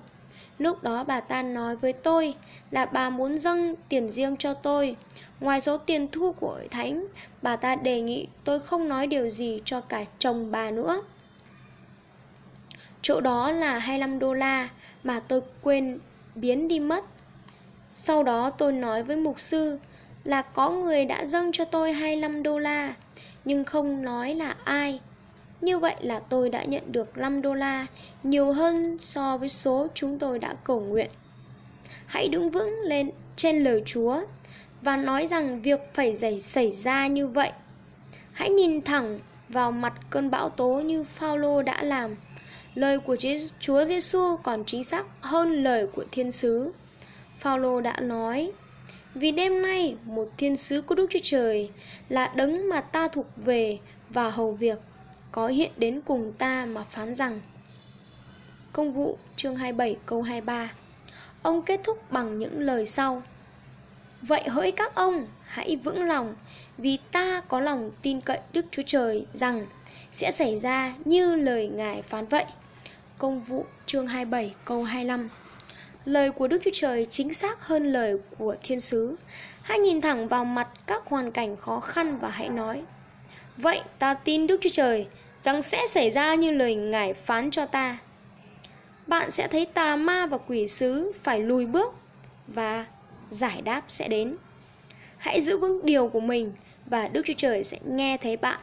Lúc đó bà ta nói với tôi là bà muốn dâng tiền riêng cho tôi. Ngoài số tiền thu của thánh, bà ta đề nghị tôi không nói điều gì cho cả chồng bà nữa. Chỗ đó là 25 đô la mà tôi quên biến đi mất. Sau đó tôi nói với mục sư là có người đã dâng cho tôi 25 đô la, nhưng không nói là ai. Như vậy là tôi đã nhận được 5 đô la, nhiều hơn so với số chúng tôi đã cầu nguyện. Hãy đứng vững lên trên lời Chúa và nói rằng việc phải xảy xảy ra như vậy. Hãy nhìn thẳng vào mặt cơn bão tố như Phaolô đã làm. Lời của Chúa Giêsu còn chính xác hơn lời của thiên sứ. Phaolô đã nói: Vì đêm nay một thiên sứ của Đức Chúa Trời là đấng mà ta thuộc về và hầu việc có hiện đến cùng ta mà phán rằng. Công vụ chương 27 câu 23 Ông kết thúc bằng những lời sau Vậy hỡi các ông, hãy vững lòng Vì ta có lòng tin cậy Đức Chúa Trời rằng Sẽ xảy ra như lời Ngài phán vậy. Công vụ, chương 27 câu 25 Lời của Đức Chúa Trời chính xác hơn lời của thiên sứ Hãy nhìn thẳng vào mặt các hoàn cảnh khó khăn và hãy nói, Vậy ta tin Đức Chúa Trời rằng sẽ xảy ra như lời Ngài phán cho ta. Bạn sẽ thấy tà ma và quỷ sứ phải lùi bước và giải đáp sẽ đến. Hãy giữ vững điều của mình và Đức Chúa Trời sẽ nghe thấy bạn.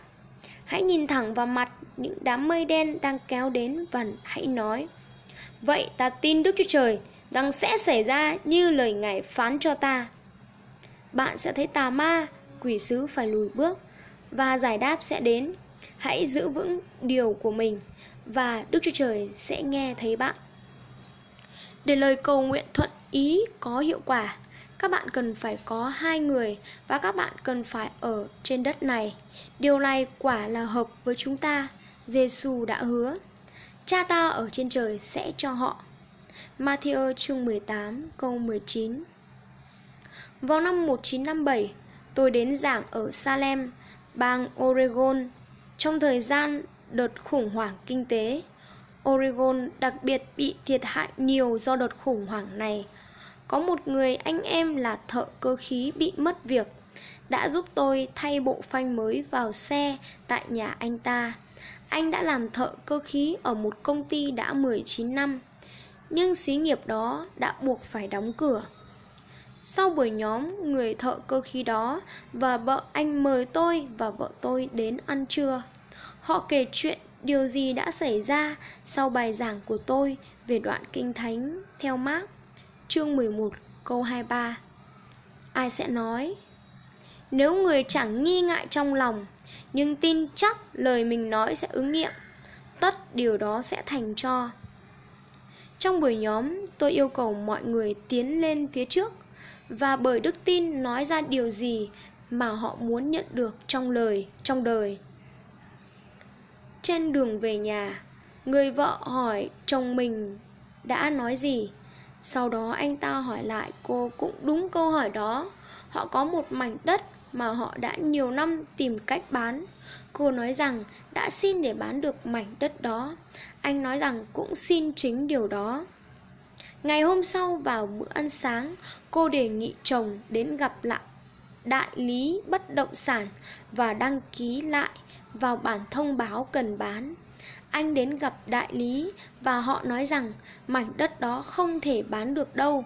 Hãy nhìn thẳng vào mặt những đám mây đen đang kéo đến và hãy nói Vậy ta tin Đức Chúa Trời rằng sẽ xảy ra như lời Ngài phán cho ta. Bạn sẽ thấy tà ma, quỷ sứ phải lùi bước và giải đáp sẽ đến Hãy giữ vững điều của mình và Đức Chúa Trời sẽ nghe thấy bạn. Để lời cầu nguyện thuận ý có hiệu quả, các bạn cần phải có hai người và các bạn cần phải ở trên đất này. Điều này quả là hợp với chúng ta. Giêsu đã hứa, Cha ta ở trên trời sẽ cho họ. Matthew chương 18 câu 19 Vào năm 1957, tôi đến giảng ở Salem, bang Oregon trong thời gian đợt khủng hoảng kinh tế, Oregon đặc biệt bị thiệt hại nhiều do đợt khủng hoảng này. Có một người anh em là thợ cơ khí bị mất việc, đã giúp tôi thay bộ phanh mới vào xe tại nhà anh ta. Anh đã làm thợ cơ khí ở một công ty đã 19 năm, nhưng xí nghiệp đó đã buộc phải đóng cửa. Sau buổi nhóm, người thợ cơ khí đó và vợ anh mời tôi và vợ tôi đến ăn trưa. Họ kể chuyện điều gì đã xảy ra sau bài giảng của tôi về đoạn kinh thánh theo Mark, chương 11, câu 23. Ai sẽ nói? Nếu người chẳng nghi ngại trong lòng, nhưng tin chắc lời mình nói sẽ ứng nghiệm, tất điều đó sẽ thành cho. Trong buổi nhóm, tôi yêu cầu mọi người tiến lên phía trước và bởi đức tin nói ra điều gì mà họ muốn nhận được trong lời, trong đời. Trên đường về nhà, người vợ hỏi chồng mình đã nói gì. Sau đó anh ta hỏi lại cô cũng đúng câu hỏi đó. Họ có một mảnh đất mà họ đã nhiều năm tìm cách bán. Cô nói rằng đã xin để bán được mảnh đất đó. Anh nói rằng cũng xin chính điều đó. Ngày hôm sau vào bữa ăn sáng, cô đề nghị chồng đến gặp lại đại lý bất động sản và đăng ký lại vào bản thông báo cần bán. Anh đến gặp đại lý và họ nói rằng mảnh đất đó không thể bán được đâu.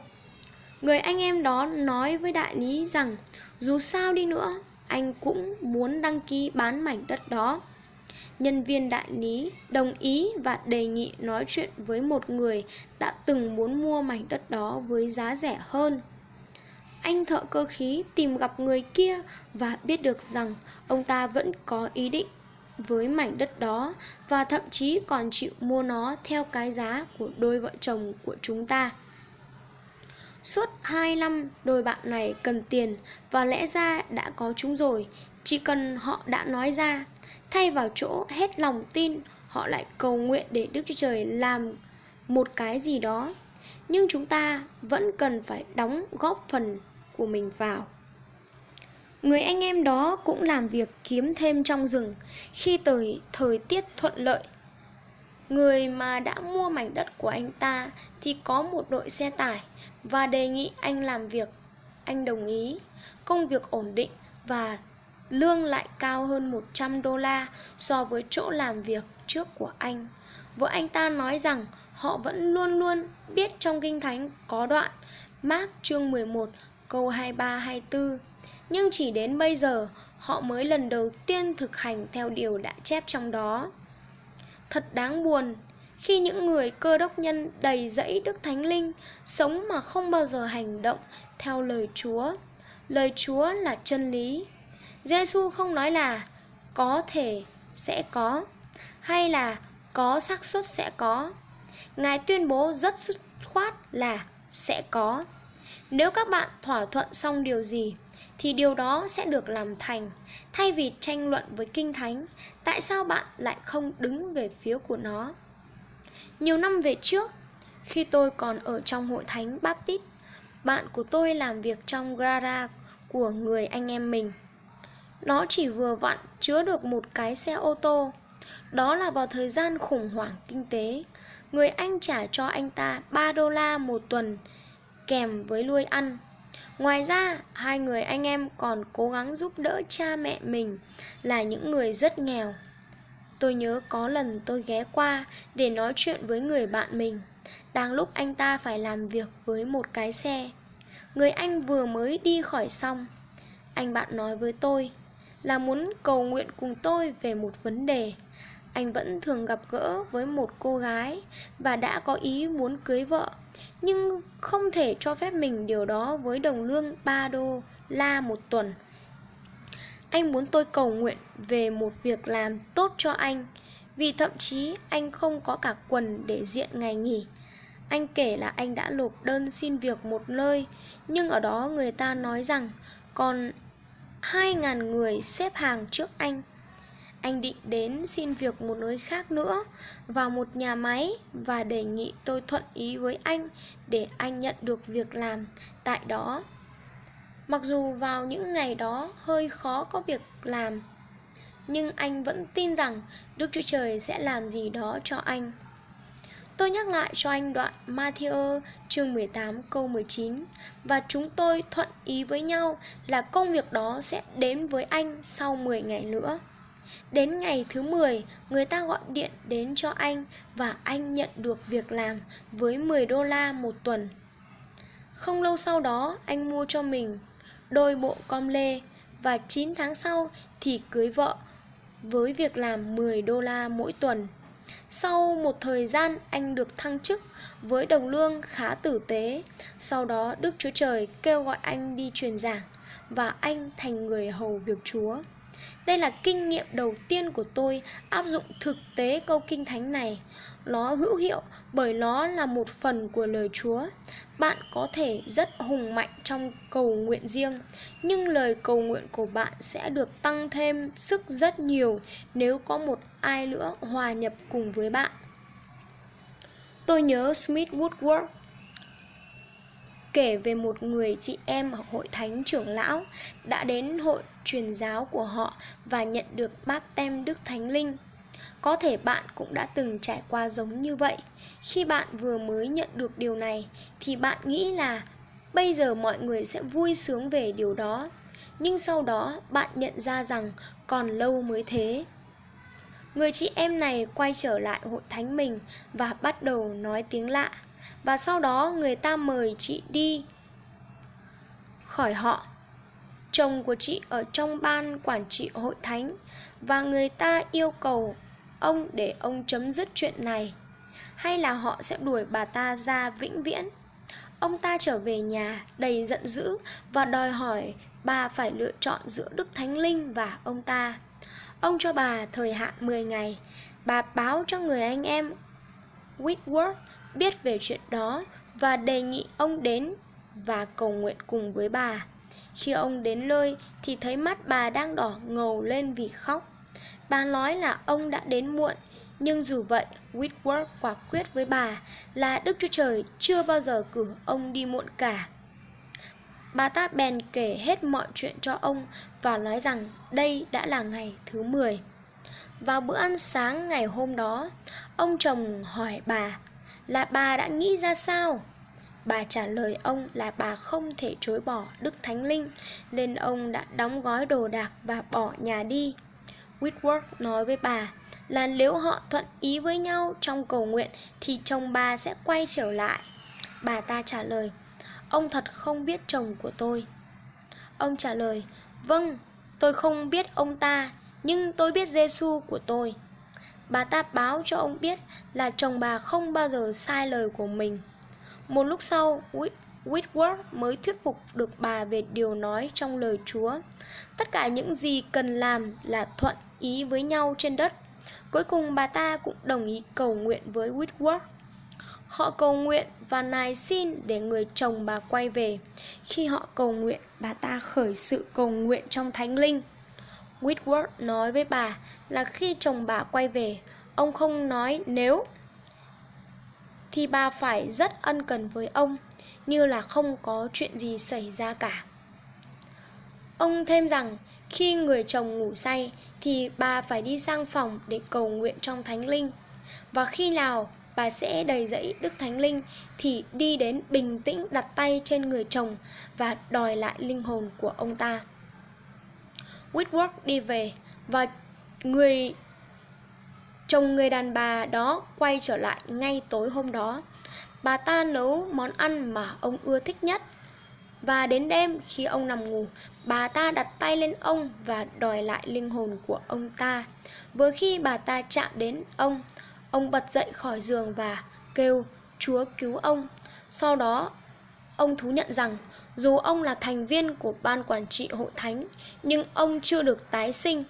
Người anh em đó nói với đại lý rằng dù sao đi nữa, anh cũng muốn đăng ký bán mảnh đất đó. Nhân viên đại lý đồng ý và đề nghị nói chuyện với một người đã từng muốn mua mảnh đất đó với giá rẻ hơn. Anh thợ cơ khí tìm gặp người kia và biết được rằng ông ta vẫn có ý định với mảnh đất đó và thậm chí còn chịu mua nó theo cái giá của đôi vợ chồng của chúng ta. Suốt 2 năm, đôi bạn này cần tiền và lẽ ra đã có chúng rồi, chỉ cần họ đã nói ra. Thay vào chỗ hết lòng tin, họ lại cầu nguyện để Đức Chúa Trời làm một cái gì đó. Nhưng chúng ta vẫn cần phải đóng góp phần của mình vào. Người anh em đó cũng làm việc kiếm thêm trong rừng khi thời, thời tiết thuận lợi. Người mà đã mua mảnh đất của anh ta thì có một đội xe tải và đề nghị anh làm việc. Anh đồng ý, công việc ổn định và lương lại cao hơn 100 đô la so với chỗ làm việc trước của anh. Vợ anh ta nói rằng họ vẫn luôn luôn biết trong Kinh Thánh có đoạn Mark chương 11 câu 23-24 Nhưng chỉ đến bây giờ họ mới lần đầu tiên thực hành theo điều đã chép trong đó Thật đáng buồn khi những người cơ đốc nhân đầy dẫy Đức Thánh Linh sống mà không bao giờ hành động theo lời Chúa. Lời Chúa là chân lý. Giêsu không nói là có thể sẽ có hay là có xác suất sẽ có. Ngài tuyên bố rất dứt khoát là sẽ có. Nếu các bạn thỏa thuận xong điều gì thì điều đó sẽ được làm thành. Thay vì tranh luận với Kinh Thánh, tại sao bạn lại không đứng về phía của nó? Nhiều năm về trước, khi tôi còn ở trong hội thánh Baptist, bạn của tôi làm việc trong gara của người anh em mình. Nó chỉ vừa vặn chứa được một cái xe ô tô. Đó là vào thời gian khủng hoảng kinh tế. Người anh trả cho anh ta 3 đô la một tuần kèm với nuôi ăn. Ngoài ra, hai người anh em còn cố gắng giúp đỡ cha mẹ mình là những người rất nghèo. Tôi nhớ có lần tôi ghé qua để nói chuyện với người bạn mình. Đang lúc anh ta phải làm việc với một cái xe. Người anh vừa mới đi khỏi xong. Anh bạn nói với tôi là muốn cầu nguyện cùng tôi về một vấn đề. Anh vẫn thường gặp gỡ với một cô gái Và đã có ý muốn cưới vợ, Nhưng không thể cho phép mình điều đó với đồng lương 3 đô la một tuần anh muốn tôi cầu nguyện về một việc làm tốt cho anh, Vì thậm chí anh không có cả quần để diện ngày nghỉ. Anh kể là anh đã nộp đơn xin việc một nơi, Nhưng ở đó người ta nói rằng Còn 2.000 người xếp hàng trước anh. Anh định đến xin việc một nơi khác nữa, Vào một nhà máy, Và đề nghị tôi thuận ý với anh Để anh nhận được việc làm tại đó. Mặc dù vào những ngày đó hơi khó có việc làm Nhưng anh vẫn tin rằng Đức Chúa Trời sẽ làm gì đó cho anh. Tôi nhắc lại cho anh đoạn Matthew chương 18 câu 19 Và chúng tôi thuận ý với nhau là công việc đó sẽ đến với anh sau 10 ngày nữa. Đến ngày thứ 10, người ta gọi điện đến cho anh và anh nhận được việc làm với 10 đô la một tuần. Không lâu sau đó, anh mua cho mình đôi bộ com lê và 9 tháng sau thì cưới vợ với việc làm 10 đô la mỗi tuần. Sau một thời gian, anh được thăng chức với đồng lương khá tử tế. Sau đó, Đức Chúa Trời kêu gọi anh đi truyền giảng và anh thành người hầu việc Chúa. Đây là kinh nghiệm đầu tiên của tôi áp dụng thực tế câu kinh thánh này. Nó hữu hiệu bởi nó là một phần của lời Chúa. Bạn có thể rất hùng mạnh trong cầu nguyện riêng, nhưng lời cầu nguyện của bạn sẽ được tăng thêm sức rất nhiều nếu có một ai nữa hòa nhập cùng với bạn. Tôi nhớ Smith Woodward kể về một người chị em ở hội thánh trưởng lão đã đến hội truyền giáo của họ và nhận được báp tem Đức Thánh Linh. Có thể bạn cũng đã từng trải qua giống như vậy. Khi bạn vừa mới nhận được điều này, thì bạn nghĩ là bây giờ mọi người sẽ vui sướng về điều đó. Nhưng sau đó, bạn nhận ra rằng còn lâu mới thế. Người chị em này quay trở lại hội thánh mình và bắt đầu nói tiếng lạ và sau đó người ta mời chị đi khỏi họ. Chồng của chị ở trong ban quản trị hội thánh và người ta yêu cầu ông để ông chấm dứt chuyện này hay là họ sẽ đuổi bà ta ra vĩnh viễn. Ông ta trở về nhà đầy giận dữ và đòi hỏi bà phải lựa chọn giữa Đức Thánh Linh và ông ta. Ông cho bà thời hạn 10 ngày. Bà báo cho người anh em Whitworth biết về chuyện đó và đề nghị ông đến và cầu nguyện cùng với bà. Khi ông đến nơi thì thấy mắt bà đang đỏ ngầu lên vì khóc. Bà nói là ông đã đến muộn, nhưng dù vậy, Whitworth quả quyết với bà là Đức Chúa Trời chưa bao giờ cử ông đi muộn cả. Bà ta bèn kể hết mọi chuyện cho ông và nói rằng đây đã là ngày thứ 10. Vào bữa ăn sáng ngày hôm đó, ông chồng hỏi bà là bà đã nghĩ ra sao? Bà trả lời ông là bà không thể chối bỏ Đức Thánh Linh, nên ông đã đóng gói đồ đạc và bỏ nhà đi. Whitworth nói với bà là nếu họ thuận ý với nhau trong cầu nguyện thì chồng bà sẽ quay trở lại. Bà ta trả lời, ông thật không biết chồng của tôi. Ông trả lời, vâng, tôi không biết ông ta, nhưng tôi biết Giêsu của tôi. Bà ta báo cho ông biết là chồng bà không bao giờ sai lời của mình. Một lúc sau, Whitworth mới thuyết phục được bà về điều nói trong lời Chúa. Tất cả những gì cần làm là thuận ý với nhau trên đất. Cuối cùng bà ta cũng đồng ý cầu nguyện với Whitworth. Họ cầu nguyện và nài xin để người chồng bà quay về. Khi họ cầu nguyện, bà ta khởi sự cầu nguyện trong thánh linh. Whitworth nói với bà là khi chồng bà quay về, ông không nói nếu thì bà phải rất ân cần với ông, như là không có chuyện gì xảy ra cả. Ông thêm rằng khi người chồng ngủ say thì bà phải đi sang phòng để cầu nguyện trong thánh linh. Và khi nào bà sẽ đầy dẫy Đức Thánh Linh thì đi đến bình tĩnh đặt tay trên người chồng và đòi lại linh hồn của ông ta. Whitworth đi về và người chồng người đàn bà đó quay trở lại ngay tối hôm đó. Bà ta nấu món ăn mà ông ưa thích nhất. Và đến đêm khi ông nằm ngủ, bà ta đặt tay lên ông và đòi lại linh hồn của ông ta. Vừa khi bà ta chạm đến ông, ông bật dậy khỏi giường và kêu Chúa cứu ông. Sau đó, ông thú nhận rằng dù ông là thành viên của ban quản trị hội thánh, nhưng ông chưa được tái sinh.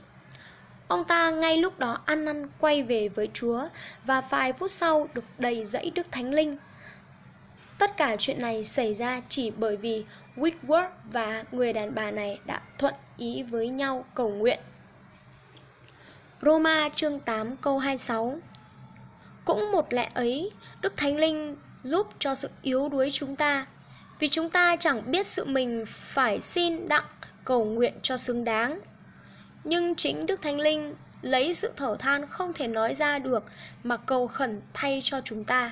Ông ta ngay lúc đó ăn năn quay về với Chúa và vài phút sau được đầy dẫy Đức Thánh Linh. Tất cả chuyện này xảy ra chỉ bởi vì Whitworth và người đàn bà này đã thuận ý với nhau cầu nguyện. Roma chương 8 câu 26 Cũng một lẽ ấy, Đức Thánh Linh giúp cho sự yếu đuối chúng ta vì chúng ta chẳng biết sự mình phải xin đặng cầu nguyện cho xứng đáng. Nhưng chính Đức Thánh Linh lấy sự thở than không thể nói ra được mà cầu khẩn thay cho chúng ta.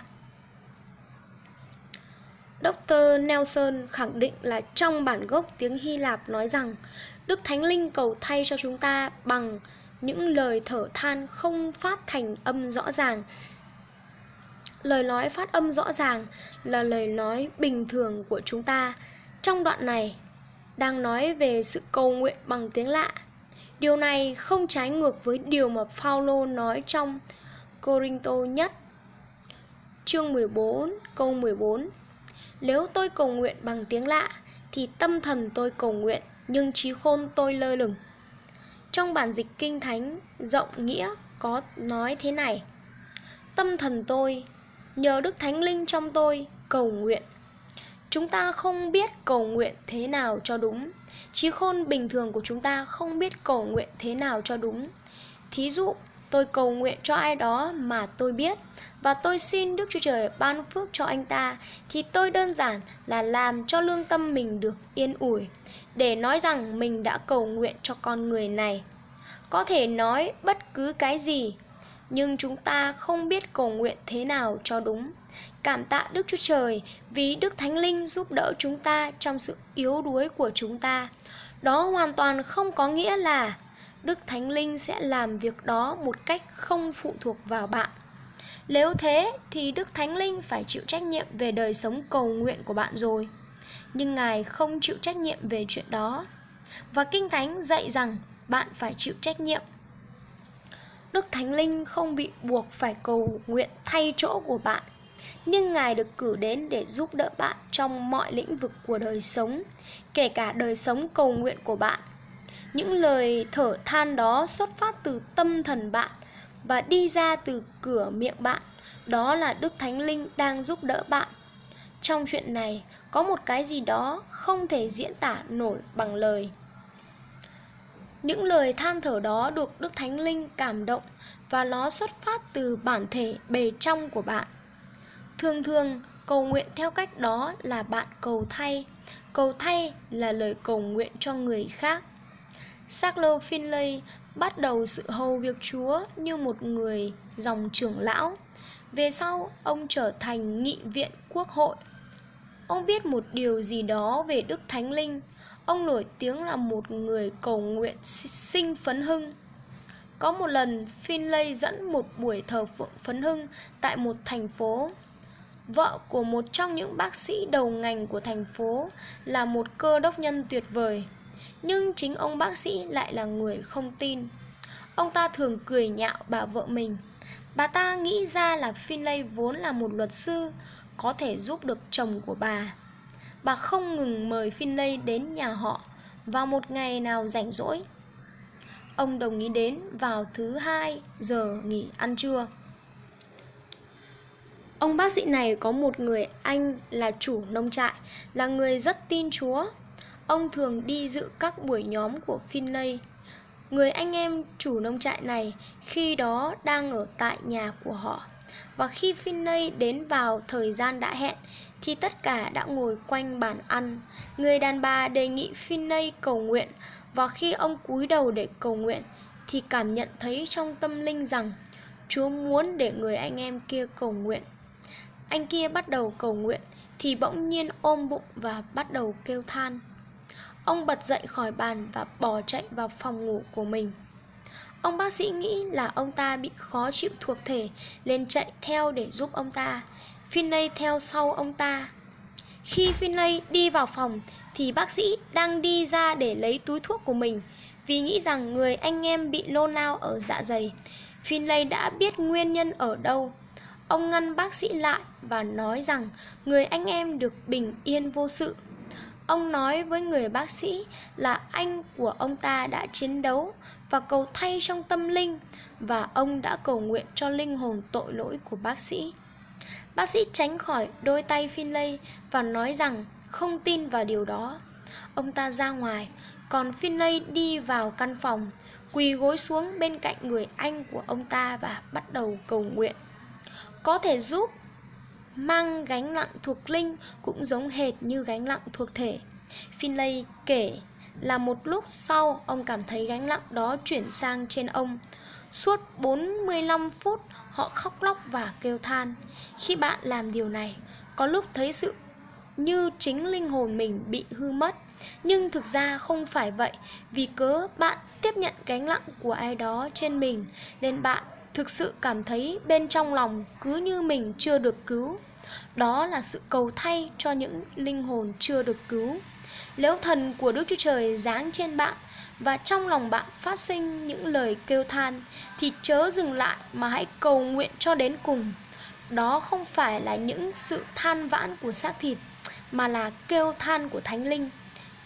Dr. Nelson khẳng định là trong bản gốc tiếng Hy Lạp nói rằng Đức Thánh Linh cầu thay cho chúng ta bằng những lời thở than không phát thành âm rõ ràng lời nói phát âm rõ ràng là lời nói bình thường của chúng ta. Trong đoạn này, đang nói về sự cầu nguyện bằng tiếng lạ. Điều này không trái ngược với điều mà Phaolô nói trong Corinto nhất, chương 14 câu 14 nếu tôi cầu nguyện bằng tiếng lạ, thì tâm thần tôi cầu nguyện, nhưng trí khôn tôi lơ lửng. Trong bản dịch kinh thánh, rộng nghĩa có nói thế này. Tâm thần tôi nhờ đức thánh linh trong tôi, cầu nguyện. Chúng ta không biết cầu nguyện thế nào cho đúng. Trí khôn bình thường của chúng ta không biết cầu nguyện thế nào cho đúng. Thí dụ, tôi cầu nguyện cho ai đó mà tôi biết và tôi xin Đức Chúa Trời ban phước cho anh ta, thì tôi đơn giản là làm cho lương tâm mình được yên ủi, để nói rằng mình đã cầu nguyện cho con người này. Có thể nói bất cứ cái gì nhưng chúng ta không biết cầu nguyện thế nào cho đúng. Cảm tạ Đức Chúa Trời vì Đức Thánh Linh giúp đỡ chúng ta trong sự yếu đuối của chúng ta. Đó hoàn toàn không có nghĩa là Đức Thánh Linh sẽ làm việc đó một cách không phụ thuộc vào bạn. Nếu thế thì Đức Thánh Linh phải chịu trách nhiệm về đời sống cầu nguyện của bạn rồi. Nhưng Ngài không chịu trách nhiệm về chuyện đó. Và Kinh Thánh dạy rằng bạn phải chịu trách nhiệm. Đức Thánh Linh không bị buộc phải cầu nguyện thay chỗ của bạn, nhưng Ngài được cử đến để giúp đỡ bạn trong mọi lĩnh vực của đời sống, kể cả đời sống cầu nguyện của bạn những lời thở than đó xuất phát từ tâm thần bạn và đi ra từ cửa miệng bạn. Đó là Đức Thánh Linh đang giúp đỡ bạn. Trong chuyện này có một cái gì đó không thể diễn tả nổi bằng lời. Những lời than thở đó được Đức Thánh Linh cảm động và nó xuất phát từ bản thể bề trong của bạn. Thường thường, cầu nguyện theo cách đó là bạn cầu thay. Cầu thay là lời cầu nguyện cho người khác Sackler Finlay bắt đầu sự hầu việc Chúa như một người dòng trưởng lão. Về sau, ông trở thành nghị viện quốc hội. Ông biết một điều gì đó về Đức Thánh Linh. Ông nổi tiếng là một người cầu nguyện sinh phấn hưng. Có một lần, Finlay dẫn một buổi thờ phượng phấn hưng tại một thành phố. Vợ của một trong những bác sĩ đầu ngành của thành phố là một cơ đốc nhân tuyệt vời nhưng chính ông bác sĩ lại là người không tin. Ông ta thường cười nhạo bà vợ mình. Bà ta nghĩ ra là Finlay vốn là một luật sư, có thể giúp được chồng của bà. Bà không ngừng mời Finlay đến nhà họ vào một ngày nào rảnh rỗi. Ông đồng ý đến vào thứ hai giờ nghỉ ăn trưa. Ông bác sĩ này có một người anh là chủ nông trại, là người rất tin Chúa Ông thường đi dự các buổi nhóm của Finlay. Người anh em chủ nông trại này khi đó đang ở tại nhà của họ. Và khi Finlay đến vào thời gian đã hẹn thì tất cả đã ngồi quanh bàn ăn. Người đàn bà đề nghị Finney cầu nguyện và khi ông cúi đầu để cầu nguyện thì cảm nhận thấy trong tâm linh rằng Chúa muốn để người anh em kia cầu nguyện. Anh kia bắt đầu cầu nguyện thì bỗng nhiên ôm bụng và bắt đầu kêu than. Ông bật dậy khỏi bàn và bỏ chạy vào phòng ngủ của mình. Ông bác sĩ nghĩ là ông ta bị khó chịu thuộc thể, nên chạy theo để giúp ông ta. Finlay theo sau ông ta. Khi Finlay đi vào phòng, thì bác sĩ đang đi ra để lấy túi thuốc của mình, vì nghĩ rằng người anh em bị lô nao ở dạ dày. Finlay đã biết nguyên nhân ở đâu. Ông ngăn bác sĩ lại và nói rằng người anh em được bình yên vô sự. Ông nói với người bác sĩ là anh của ông ta đã chiến đấu và cầu thay trong tâm linh, và ông đã cầu nguyện cho linh hồn tội lỗi của bác sĩ. Bác sĩ tránh khỏi đôi tay Finlay và nói rằng không tin vào điều đó. Ông ta ra ngoài, còn Finlay đi vào căn phòng, quỳ gối xuống bên cạnh người anh của ông ta và bắt đầu cầu nguyện. Có thể giúp mang gánh nặng thuộc linh cũng giống hệt như gánh nặng thuộc thể. Finlay kể là một lúc sau ông cảm thấy gánh nặng đó chuyển sang trên ông. Suốt 45 phút họ khóc lóc và kêu than. Khi bạn làm điều này, có lúc thấy sự như chính linh hồn mình bị hư mất. Nhưng thực ra không phải vậy, vì cớ bạn tiếp nhận gánh nặng của ai đó trên mình, nên bạn thực sự cảm thấy bên trong lòng cứ như mình chưa được cứu. Đó là sự cầu thay cho những linh hồn chưa được cứu. Nếu thần của Đức Chúa Trời giáng trên bạn, và trong lòng bạn phát sinh những lời kêu than, thì chớ dừng lại mà hãy cầu nguyện cho đến cùng. Đó không phải là những sự than vãn của xác thịt, mà là kêu than của Thánh Linh.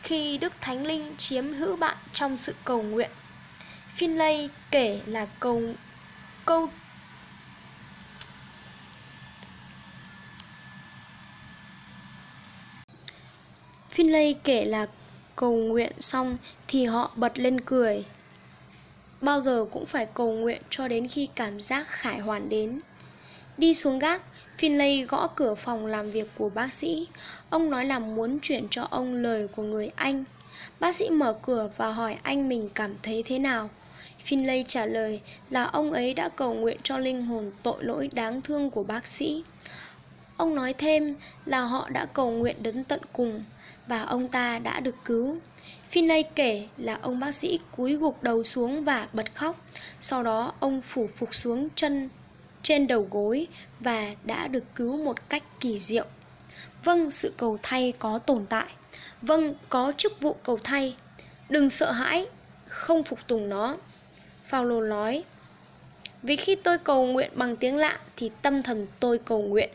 Khi Đức Thánh Linh chiếm hữu bạn trong sự cầu nguyện. Finlay kể là cầu, câu Finlay kể là cầu nguyện xong thì họ bật lên cười. Bao giờ cũng phải cầu nguyện cho đến khi cảm giác khải hoàn đến. Đi xuống gác, Finlay gõ cửa phòng làm việc của bác sĩ. Ông nói là muốn chuyển cho ông lời của người Anh. Bác sĩ mở cửa và hỏi anh mình cảm thấy thế nào. Finlay trả lời là ông ấy đã cầu nguyện cho linh hồn tội lỗi đáng thương của bác sĩ. Ông nói thêm là họ đã cầu nguyện đến tận cùng và ông ta đã được cứu. Finney kể là ông bác sĩ cúi gục đầu xuống và bật khóc. Sau đó ông phủ phục xuống chân trên đầu gối và đã được cứu một cách kỳ diệu. Vâng, sự cầu thay có tồn tại. Vâng, có chức vụ cầu thay. Đừng sợ hãi, không phục tùng nó. Phaolô nói: Vì khi tôi cầu nguyện bằng tiếng lạ thì tâm thần tôi cầu nguyện.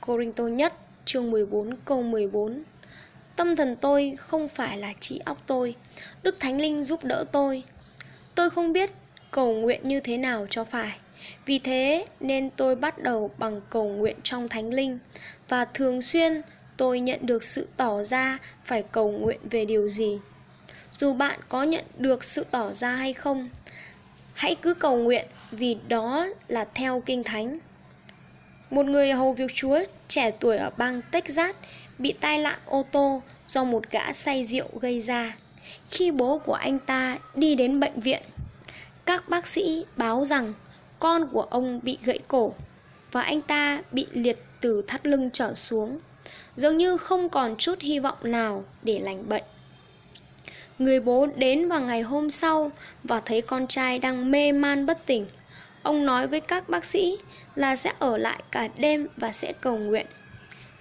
Corinto nhất chương 14 câu 14 Tâm thần tôi không phải là trí óc tôi. Đức Thánh Linh giúp đỡ tôi. Tôi không biết cầu nguyện như thế nào cho phải. Vì thế nên tôi bắt đầu bằng cầu nguyện trong Thánh Linh. Và thường xuyên tôi nhận được sự tỏ ra phải cầu nguyện về điều gì. Dù bạn có nhận được sự tỏ ra hay không, Hãy cứ cầu nguyện vì đó là theo Kinh Thánh. Một người hầu việc Chúa trẻ tuổi ở bang Texas bị tai nạn ô tô do một gã say rượu gây ra. Khi bố của anh ta đi đến bệnh viện, các bác sĩ báo rằng con của ông bị gãy cổ và anh ta bị liệt từ thắt lưng trở xuống, dường như không còn chút hy vọng nào để lành bệnh. Người bố đến vào ngày hôm sau và thấy con trai đang mê man bất tỉnh. Ông nói với các bác sĩ là sẽ ở lại cả đêm và sẽ cầu nguyện.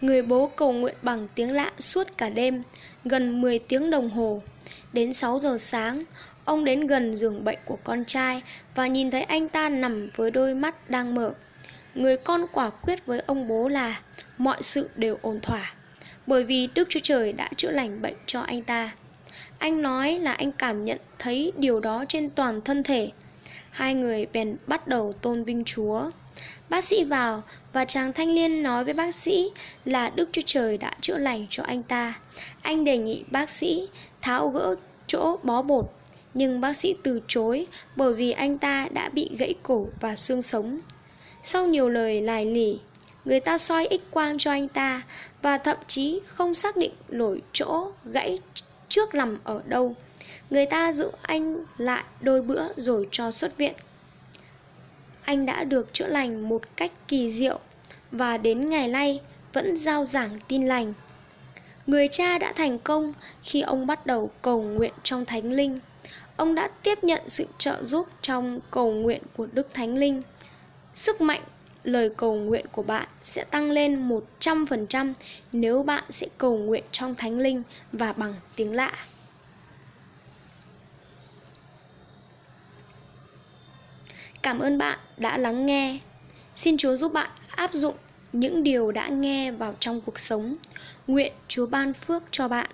Người bố cầu nguyện bằng tiếng lạ suốt cả đêm, gần 10 tiếng đồng hồ. Đến 6 giờ sáng, ông đến gần giường bệnh của con trai và nhìn thấy anh ta nằm với đôi mắt đang mở. Người con quả quyết với ông bố là mọi sự đều ổn thỏa, bởi vì Đức Chúa Trời đã chữa lành bệnh cho anh ta. Anh nói là anh cảm nhận thấy điều đó trên toàn thân thể. Hai người bèn bắt đầu tôn vinh Chúa. Bác sĩ vào và chàng thanh niên nói với bác sĩ là Đức Chúa Trời đã chữa lành cho anh ta. Anh đề nghị bác sĩ tháo gỡ chỗ bó bột, nhưng bác sĩ từ chối bởi vì anh ta đã bị gãy cổ và xương sống. Sau nhiều lời lải lỉ, người ta soi x-quang cho anh ta và thậm chí không xác định nổi chỗ gãy trước nằm ở đâu. Người ta giữ anh lại đôi bữa rồi cho xuất viện anh đã được chữa lành một cách kỳ diệu và đến ngày nay vẫn giao giảng tin lành. Người cha đã thành công khi ông bắt đầu cầu nguyện trong Thánh Linh. Ông đã tiếp nhận sự trợ giúp trong cầu nguyện của Đức Thánh Linh. Sức mạnh, lời cầu nguyện của bạn sẽ tăng lên 100% nếu bạn sẽ cầu nguyện trong Thánh Linh và bằng tiếng lạ. Cảm ơn bạn đã lắng nghe. Xin Chúa giúp bạn áp dụng những điều đã nghe vào trong cuộc sống. Nguyện Chúa ban phước cho bạn.